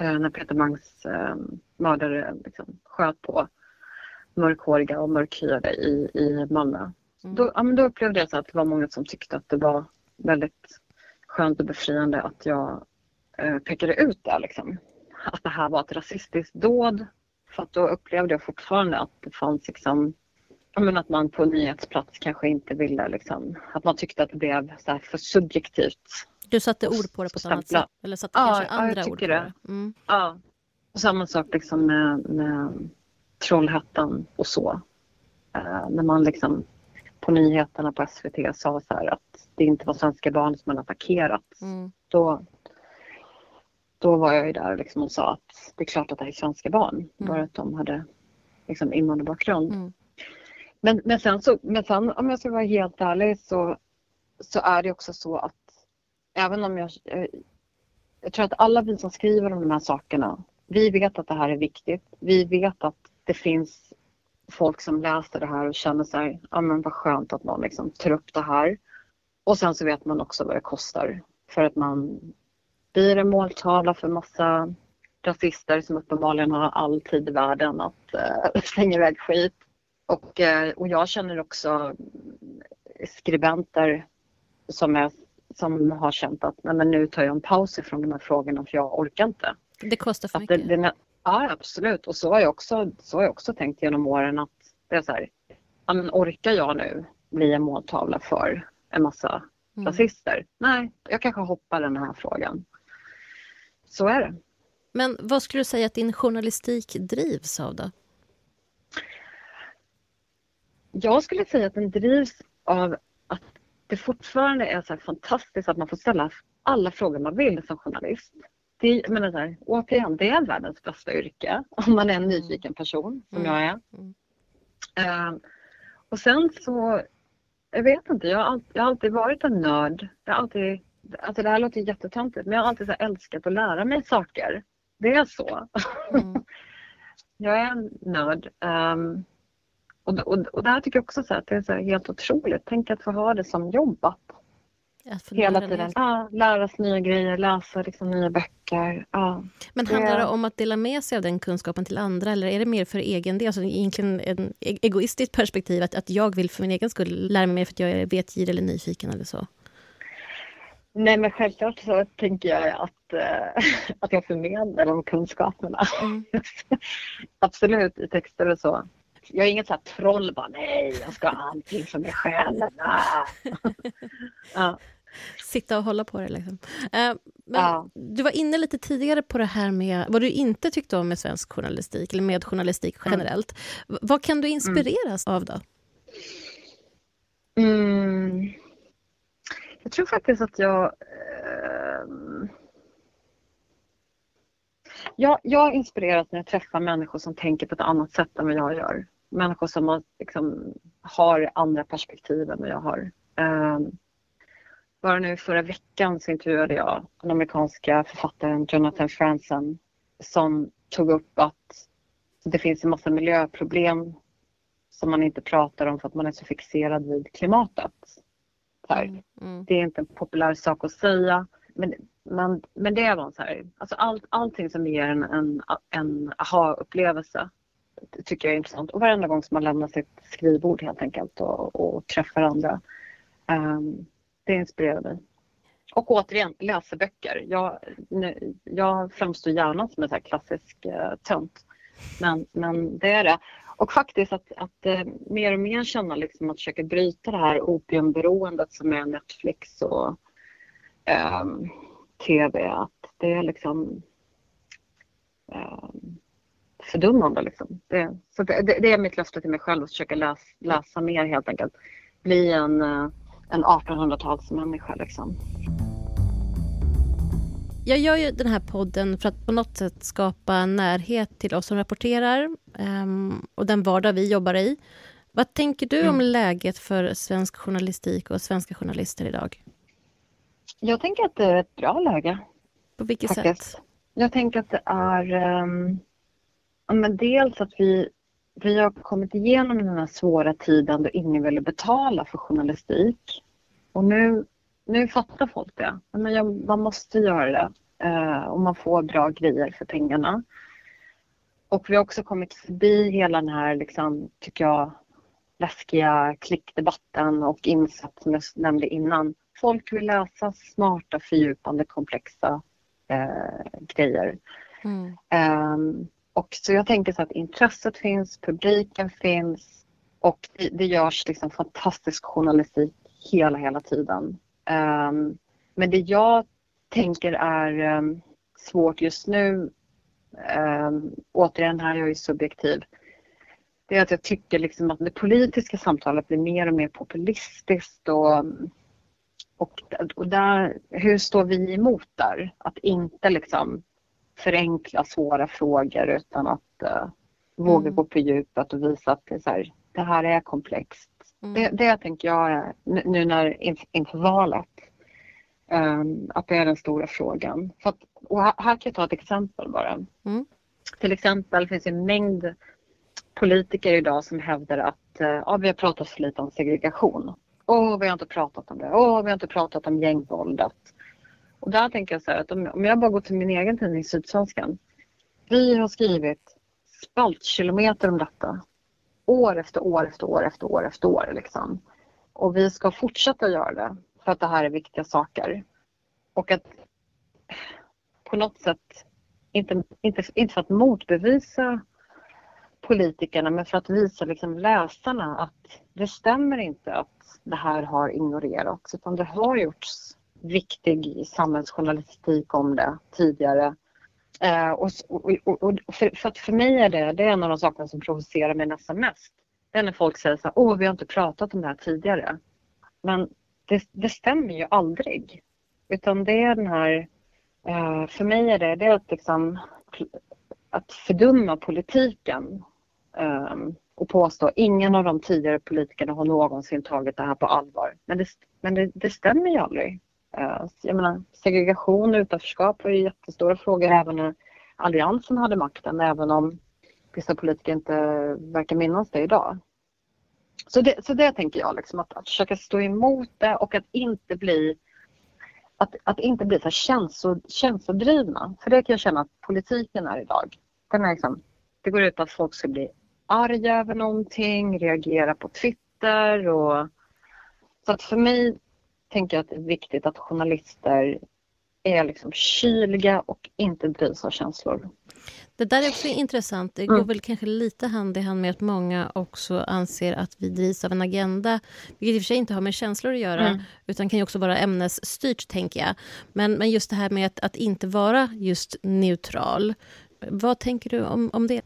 när Peter Mangs um, mördare liksom, sköt på mörkhåriga och mörkhyade i, i Malmö. Mm. Då, ja, men då upplevde jag att det var många som tyckte att det var väldigt skönt och befriande att jag uh, pekade ut det. Liksom. Att det här var ett rasistiskt dåd. För att då upplevde jag fortfarande att det fanns liksom men att man på nyhetsplats kanske inte ville liksom, att man tyckte att det blev så för subjektivt. Du satte ord på det på ett annat sätt? Eller satte ja, kanske andra jag ord på det? det. Mm. Ja. Och samma sak liksom med, med Trollhättan och så. Uh, när man liksom på nyheterna på SVT sa så här att det inte var svenska barn som hade attackerats. Mm. Då, då var jag ju där liksom och sa att det är klart att det är svenska barn. Mm. Bara att de hade liksom invandrarbakgrund. Mm. Men, men, sen så, men sen om jag ska vara helt ärlig så, så är det också så att även om jag... Jag tror att alla vi som skriver om de här sakerna, vi vet att det här är viktigt. Vi vet att det finns folk som läser det här och känner sig, ja men vad skönt att någon liksom tar upp det här. Och sen så vet man också vad det kostar för att man blir en måltavla för massa rasister som uppenbarligen har all tid i världen att uh, [laughs] slänga iväg skit. Och, uh, och jag känner också skribenter som, är, som har känt att Nej, men nu tar jag en paus ifrån de här frågorna för jag orkar inte. Det kostar för mycket? Det, det, ja, absolut. Och så har, jag också, så har jag också tänkt genom åren att det är så här, ja, men orkar jag nu bli en måltavla för en massa mm. rasister? Nej, jag kanske hoppar den här frågan. Så är det. Men vad skulle du säga att din journalistik drivs av då? Jag skulle säga att den drivs av att det fortfarande är så fantastiskt att man får ställa alla frågor man vill som journalist. Det, menar så här, återigen, det är världens bästa yrke [laughs] om man är en nyfiken person som mm. jag är. Mm. Uh, och sen så, jag vet inte, jag har, alltid, jag har alltid varit en nörd. Jag har alltid Alltså det här låter jättetöntigt men jag har alltid så älskat att lära mig saker. Det är så. Mm. [laughs] jag är en nörd. Um, och, och, och det här tycker jag också så att det är så helt otroligt. Tänk att få ha det som jobb. Att hela tiden ja, lära sig nya grejer, läsa liksom nya böcker. Ja, Men handlar det om att dela med sig av den kunskapen till andra eller är det mer för egen del? Alltså egentligen ett egoistiskt perspektiv att, att jag vill för min egen skull lära mig mer för att jag är vetgirig eller nyfiken eller så? Nej men självklart så tänker jag att, äh, [laughs] att jag förmedlar de kunskaperna. Mm. [laughs] Absolut i texter och så. Jag är inget så här troll bara nej jag ska ha allting för mig själv. ja. Sitta och hålla på det liksom. Uh, men ja. Du var inne lite tidigare på det här med vad du inte tyckte om med svensk journalistik eller med journalistik mm. generellt. Mm. Vad kan du inspireras mm. av då? Mm. Jag tror faktiskt att jag... Eh, jag, jag inspireras när jag träffar människor som tänker på ett annat sätt än vad jag gör. Människor som har, liksom, har andra perspektiv än vad jag har. Um, bara nu förra veckan så intervjuade jag den amerikanska författaren Jonathan Franzen som tog upp att det finns en massa miljöproblem som man inte pratar om för att man är så fixerad vid klimatet. Mm, mm. Det är inte en populär sak att säga men, men, men det var så här, alltså all, allting som ger en, en, en aha-upplevelse tycker jag är intressant. Och varenda gång som man lämnar sitt skrivbord helt enkelt och, och träffar andra. Um, det inspirerar mig. Och återigen, läsa böcker. Jag, jag framstår gärna som en så klassisk uh, tönt. Men, men det är det. Och faktiskt att, att uh, mer och mer känna liksom att försöka bryta det här opiumberoendet som är Netflix och ehm, um, tv. Att det är liksom um, fördummande. Liksom. Det, så det, det, är mitt löfte till mig själv att försöka läsa, läsa mer helt enkelt. Bli en, uh, en 1800-talsmänniska liksom. Jag gör ju den här podden för att på något sätt skapa närhet till oss som rapporterar um, och den vardag vi jobbar i. Vad tänker du mm. om läget för svensk journalistik och svenska journalister idag? Jag tänker att det är ett bra läge. På vilket faktiskt. sätt? Jag tänker att det är um, men dels att vi, vi har kommit igenom den här svåra tiden då ingen ville betala för journalistik. Och nu, nu fattar folk det. Men jag, man måste göra det uh, och man får bra grejer för pengarna. Och vi har också kommit förbi hela den här, liksom, tycker jag, läskiga klickdebatten och insats som jag nämnde innan folk vill läsa smarta, fördjupande, komplexa eh, grejer. Mm. Um, och så jag tänker så att intresset finns, publiken finns och det, det görs liksom fantastisk journalistik hela, hela tiden. Um, men det jag tänker är um, svårt just nu, um, återigen här är jag ju subjektiv, det är att jag tycker liksom att det politiska samtalet blir mer och mer populistiskt och och, och där, hur står vi emot där? Att inte liksom förenkla svåra frågor utan att uh, våga mm. gå på djupet och visa att det, så här, det här är komplext. Mm. Det, det tänker jag nu när inför valet. Um, att det är den stora frågan. Att, och här, här kan jag ta ett exempel bara. Mm. Till exempel finns det en mängd politiker idag som hävdar att uh, ja, vi har pratat för lite om segregation. Åh, vi har inte pratat om det. Åh, vi har inte pratat om gängvåldet. Och där tänker jag så här att om, om jag bara går till min egen tidning Sydsvenskan. Vi har skrivit spaltkilometer om detta. År efter år efter år efter år efter år liksom. Och vi ska fortsätta göra det för att det här är viktiga saker. Och att på något sätt, inte, inte, inte för att motbevisa politikerna men för att visa liksom läsarna att det stämmer inte att det här har ignorerats utan det har gjorts viktig samhällsjournalistik om det tidigare. Eh, och, och, och för, för, för mig är det, det är en av de sakerna som provocerar mig nästan mest. Det är när folk säger så här, åh vi har inte pratat om det här tidigare. Men det, det stämmer ju aldrig. Utan det är den här, eh, för mig är det, det är att liksom att fördumma politiken eh, och påstå ingen av de tidigare politikerna har någonsin tagit det här på allvar. Men det, men det, det stämmer ju aldrig. Eh, jag menar, segregation och utanförskap var ju jättestora frågor även när Alliansen hade makten, även om vissa politiker inte verkar minnas det idag. Så det, så det tänker jag, liksom, att, att försöka stå emot det och att inte bli att, att inte bli så känslo, känslodrivna. För det kan jag känna att politiken är idag. Den är liksom, det går ut på att folk ska bli arga över någonting, reagera på Twitter och så att för mig tänker jag att det är viktigt att journalister är liksom kyliga och inte drivs av känslor. Det där är också intressant. Det går mm. väl kanske lite hand i hand med att många också anser att vi drivs av en agenda, vilket i och för sig inte har med känslor att göra, mm. utan kan ju också vara ämnesstyrt, tänker jag. Men, men just det här med att, att inte vara just neutral. Vad tänker du om, om det?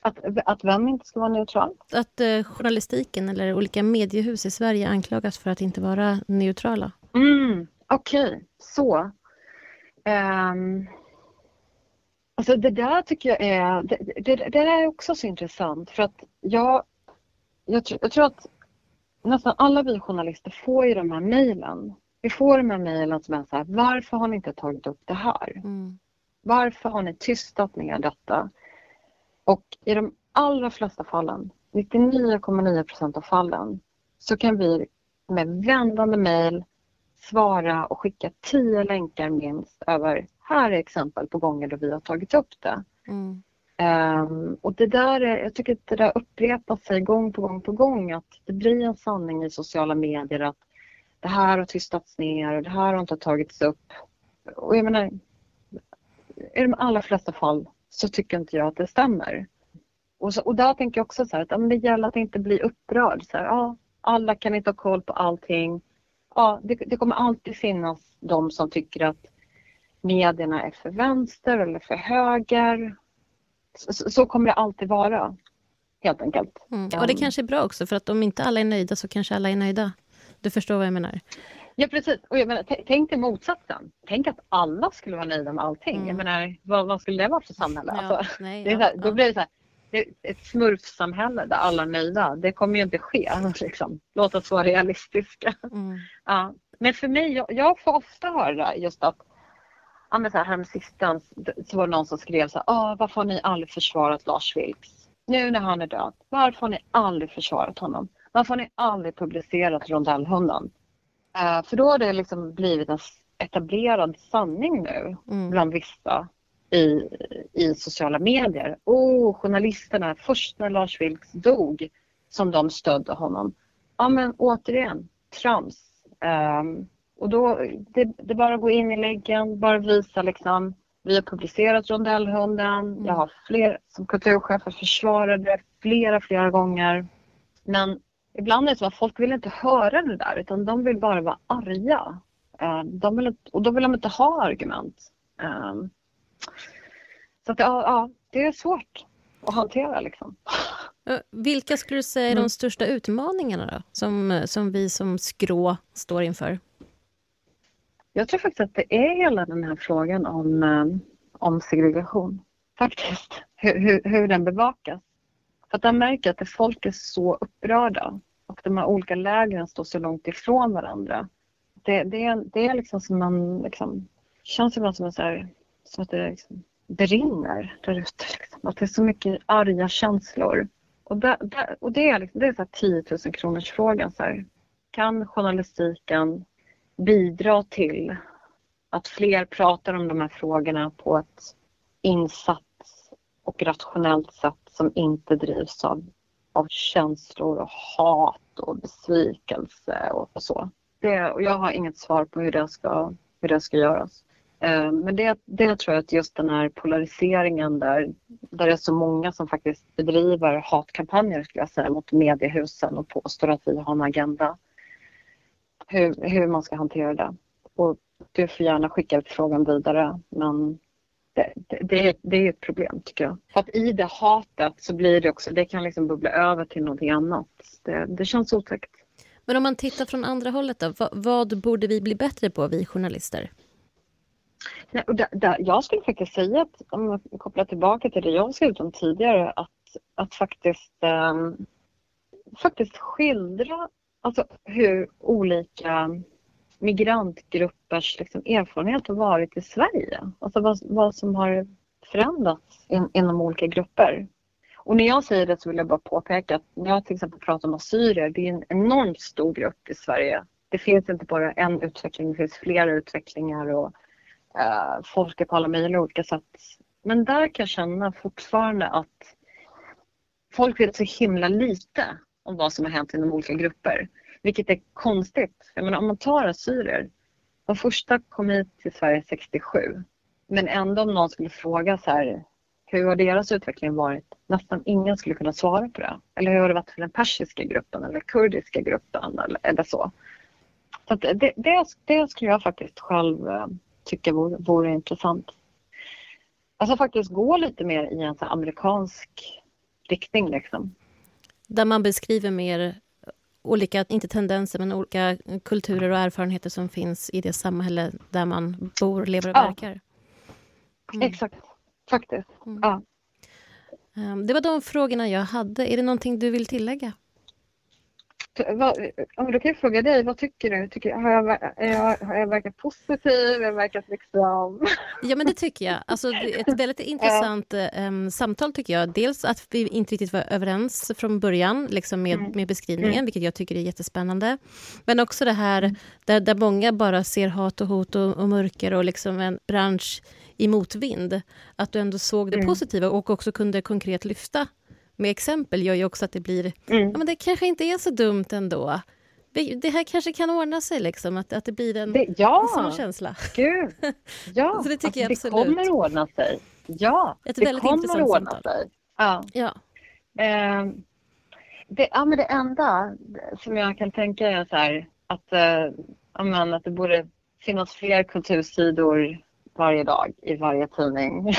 Att, att vem inte ska vara neutral? Att eh, journalistiken eller olika mediehus i Sverige anklagas för att inte vara neutrala. Mm, Okej, okay. så. Um, Alltså det där tycker jag är, det, det, det är också så intressant för att jag, jag, jag tror att nästan alla vi journalister får ju de här mejlen. Vi får de här mejlen som är så här, varför har ni inte tagit upp det här? Mm. Varför har ni tystat ner detta? Och i de allra flesta fallen, 99,9 procent av fallen, så kan vi med vändande mejl svara och skicka tio länkar minst över här är exempel på gånger då vi har tagit upp det. Mm. Um, och det där, jag tycker att det där upprepar sig gång på gång på gång att det blir en sanning i sociala medier att det här har tystats ner och det här har inte tagits upp. Och jag menar, i de allra flesta fall så tycker inte jag att det stämmer. Och, så, och där tänker jag också så att ja, det gäller att inte bli upprörd. Så här, ja, alla kan inte ha koll på allting. Ja, det, det kommer alltid finnas de som tycker att medierna är för vänster eller för höger. Så, så kommer det alltid vara, helt enkelt. Mm. Och det kanske är bra också, för att om inte alla är nöjda så kanske alla är nöjda. Du förstår vad jag menar? Ja, precis. Och jag menar, tänk dig motsatsen. Tänk att alla skulle vara nöjda med allting. Mm. Jag menar, vad, vad, skulle det vara för samhälle? Ja, alltså, nej, ja, här, då blir det så här, ett smurfsamhälle där alla är nöjda. Det kommer ju inte ske. [laughs] Liksom. Låt oss vara realistiska. Mm. [laughs] Ja. Men för mig, jag, jag får ofta höra just att ja, men så här, häromsistens så var det någon som skrev så här, varför har ni aldrig försvarat Lars Vilks? Nu när han är död, varför har ni aldrig försvarat honom? Varför har ni aldrig publicerat rondellhunden? Uh, för då har det liksom blivit en etablerad sanning nu mm. bland vissa i, i sociala medier. Oh, journalisterna, först när Lars Vilks dog som de stödde honom. Ja men återigen, trams. Um, och då, det, det bara att gå in i läggen, bara visa liksom vi har publicerat rondellhunden. Mm. Jag har fler som kulturchef försvarat det flera, flera gånger. Men ibland är det så att folk vill inte höra det där utan de vill bara vara arga. Eh, de vill, och då vill de inte ha argument. Ehm, så att, ja, ja, det är svårt att hantera liksom. Vilka skulle du säga är de mm. största utmaningarna då, som, som vi som skrå står inför? Jag tror faktiskt att det är hela den här frågan om, eh, om segregation. Faktiskt. Hur, hur, hur den bevakas. För att han märker att folk är så upprörda och de här olika lägren står så långt ifrån varandra. Det, det, det är liksom som man liksom, känns ibland som, en så här, som att det liksom brinner där ute. Liksom. Att det är så mycket arga känslor. Och, där, där, och det är, liksom, det är så här 10 000 kronors frågan. Så här. Kan journalistiken bidra till att fler pratar om de här frågorna på ett insatt och rationellt sätt som inte drivs av, av känslor och hat och besvikelse och, så. Det, och jag har inget svar på hur det ska, hur det ska göras. Eh, men det, det tror jag att just den här polariseringen där, där det är så många som faktiskt bedriver hatkampanjer skulle jag säga mot mediehusen och påstår att vi har en agenda hur, hur man ska hantera det. Och du får gärna skicka frågan vidare men det, det, det, är, ett problem tycker jag. För att i det hatet så blir det också, det kan liksom bubbla över till någonting annat. Det, det känns otäckt. Men om man tittar från andra hållet då, vad, vad borde vi bli bättre på, vi journalister? Nej, och där, där, jag skulle faktiskt säga, att, om man kopplar tillbaka till det jag skrev om tidigare, att, att faktiskt, um, faktiskt skildra alltså hur olika migrantgruppers liksom, erfarenhet har varit i Sverige. Alltså vad, vad som har förändrats in, inom olika grupper. Och när jag säger det så vill jag bara påpeka att när jag till exempel pratar om assyrier, det är en enormt stor grupp i Sverige. Det finns inte bara en utveckling, det finns flera utvecklingar och eh, folk är på alla möjliga olika sätt. Men där kan jag känna fortfarande att folk vet så himla lite om vad som har hänt inom olika grupper. Vilket är konstigt. Jag menar, om man tar assyrier. De första kom hit till Sverige 67. Men ändå om någon skulle fråga så här, hur har deras utveckling varit? Nästan ingen skulle kunna svara på det. Eller hur har det varit för den persiska gruppen eller kurdiska gruppen eller, eller så. Så det, det, det, skulle jag faktiskt själv eh, tycka vore, vore intressant. Alltså faktiskt gå lite mer i en så amerikansk riktning liksom. Där man beskriver mer olika, inte tendenser, men olika kulturer och erfarenheter som finns i det samhälle där man bor, lever och ja. verkar. Mm. Exakt. faktiskt. Mm. Ja. Um, det var de frågorna jag hade. Är det någonting du vill tillägga? Vad, då kan jag fråga dig, vad tycker du? Tycker, har, jag, jag, har jag verkat positiv? Har jag verkat liksom... Ja, men det tycker jag. Alltså, ett [laughs] väldigt intressant um, samtal tycker jag. Dels att vi inte riktigt var överens från början liksom med, mm. med beskrivningen, mm. vilket jag tycker är jättespännande. Men också det här mm. där, där många bara ser hat och hot och, och mörker och liksom en bransch i motvind. Att du ändå såg det mm. positiva och också kunde konkret lyfta med exempel gör ju också att det blir... Mm. Ja, men det kanske inte är så dumt ändå. Det här kanske kan ordna sig, liksom, att, att det blir en, det, ja. en sån känsla. Gud! [laughs] Ja, så det tycker jag absolut. Det kommer ordna sig. Ja, Ett det kommer ordna samtal. sig. Ja. ja. Eh, det, ja, men det enda som jag kan tänka är så här, att, eh, men, att det borde finnas fler kultursidor varje dag i varje tidning. [laughs]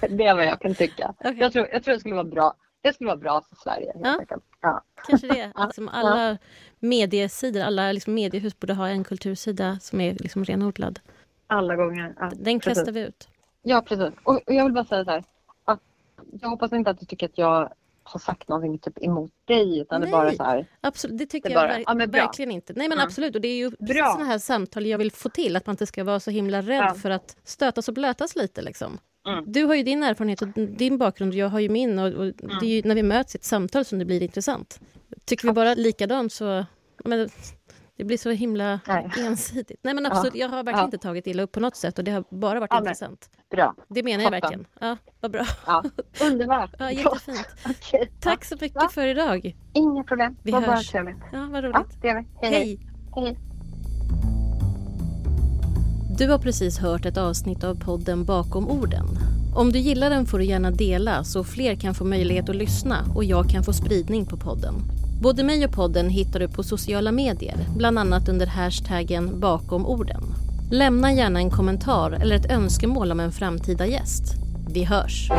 det är vad jag kan tycka. Okay. Jag, tror, jag tror det skulle vara bra det skulle vara bra för Sverige. Ja. ja. Kanske det. [laughs] Liksom alla ja. mediesidor, alla liksom mediehus borde ha en kultursida som är liksom renodlad. Alla gånger. Ja, Den kastar precis. vi ut. Ja, precis. Och jag vill bara säga så här. Att jag hoppas inte att du tycker att jag har sagt någonting typ emot dig utan Nej, det bara så här. Absolut, det tycker det jag bara, ja, verkligen inte. Nej men mm. absolut och det är ju sådana här samtal jag vill få till att man inte ska vara så himla rädd ja. för att stötas och blötas lite liksom. Mm. Du har ju din erfarenhet och din bakgrund och jag har ju min. Och, och mm. Det är ju när vi möts i ett samtal som det blir intressant. Tycker vi bara likadant så... Men, det blir så himla Nej. ensidigt. Nej men absolut, ja. jag har verkligen ja. inte tagit illa upp på något sätt och det har bara varit ja, intressant. Bra. Det menar jag verkligen. Ja, vad bra. Ja. Underbart. ja, jättefint. [laughs] okay. Tack så mycket för idag. Inga problem. Vi vad hörs. Bara ja, vad roligt. Ja, det gör vi. Hej. hej. hej. Du har precis hört ett avsnitt av podden Bakom orden. Om du gillar den får du gärna dela så fler kan få möjlighet att lyssna och jag kan få spridning på podden. Både mig och podden hittar du på sociala medier, bland annat under hashtaggen bakom orden. Lämna gärna en kommentar eller ett önskemål om en framtida gäst. Vi hörs!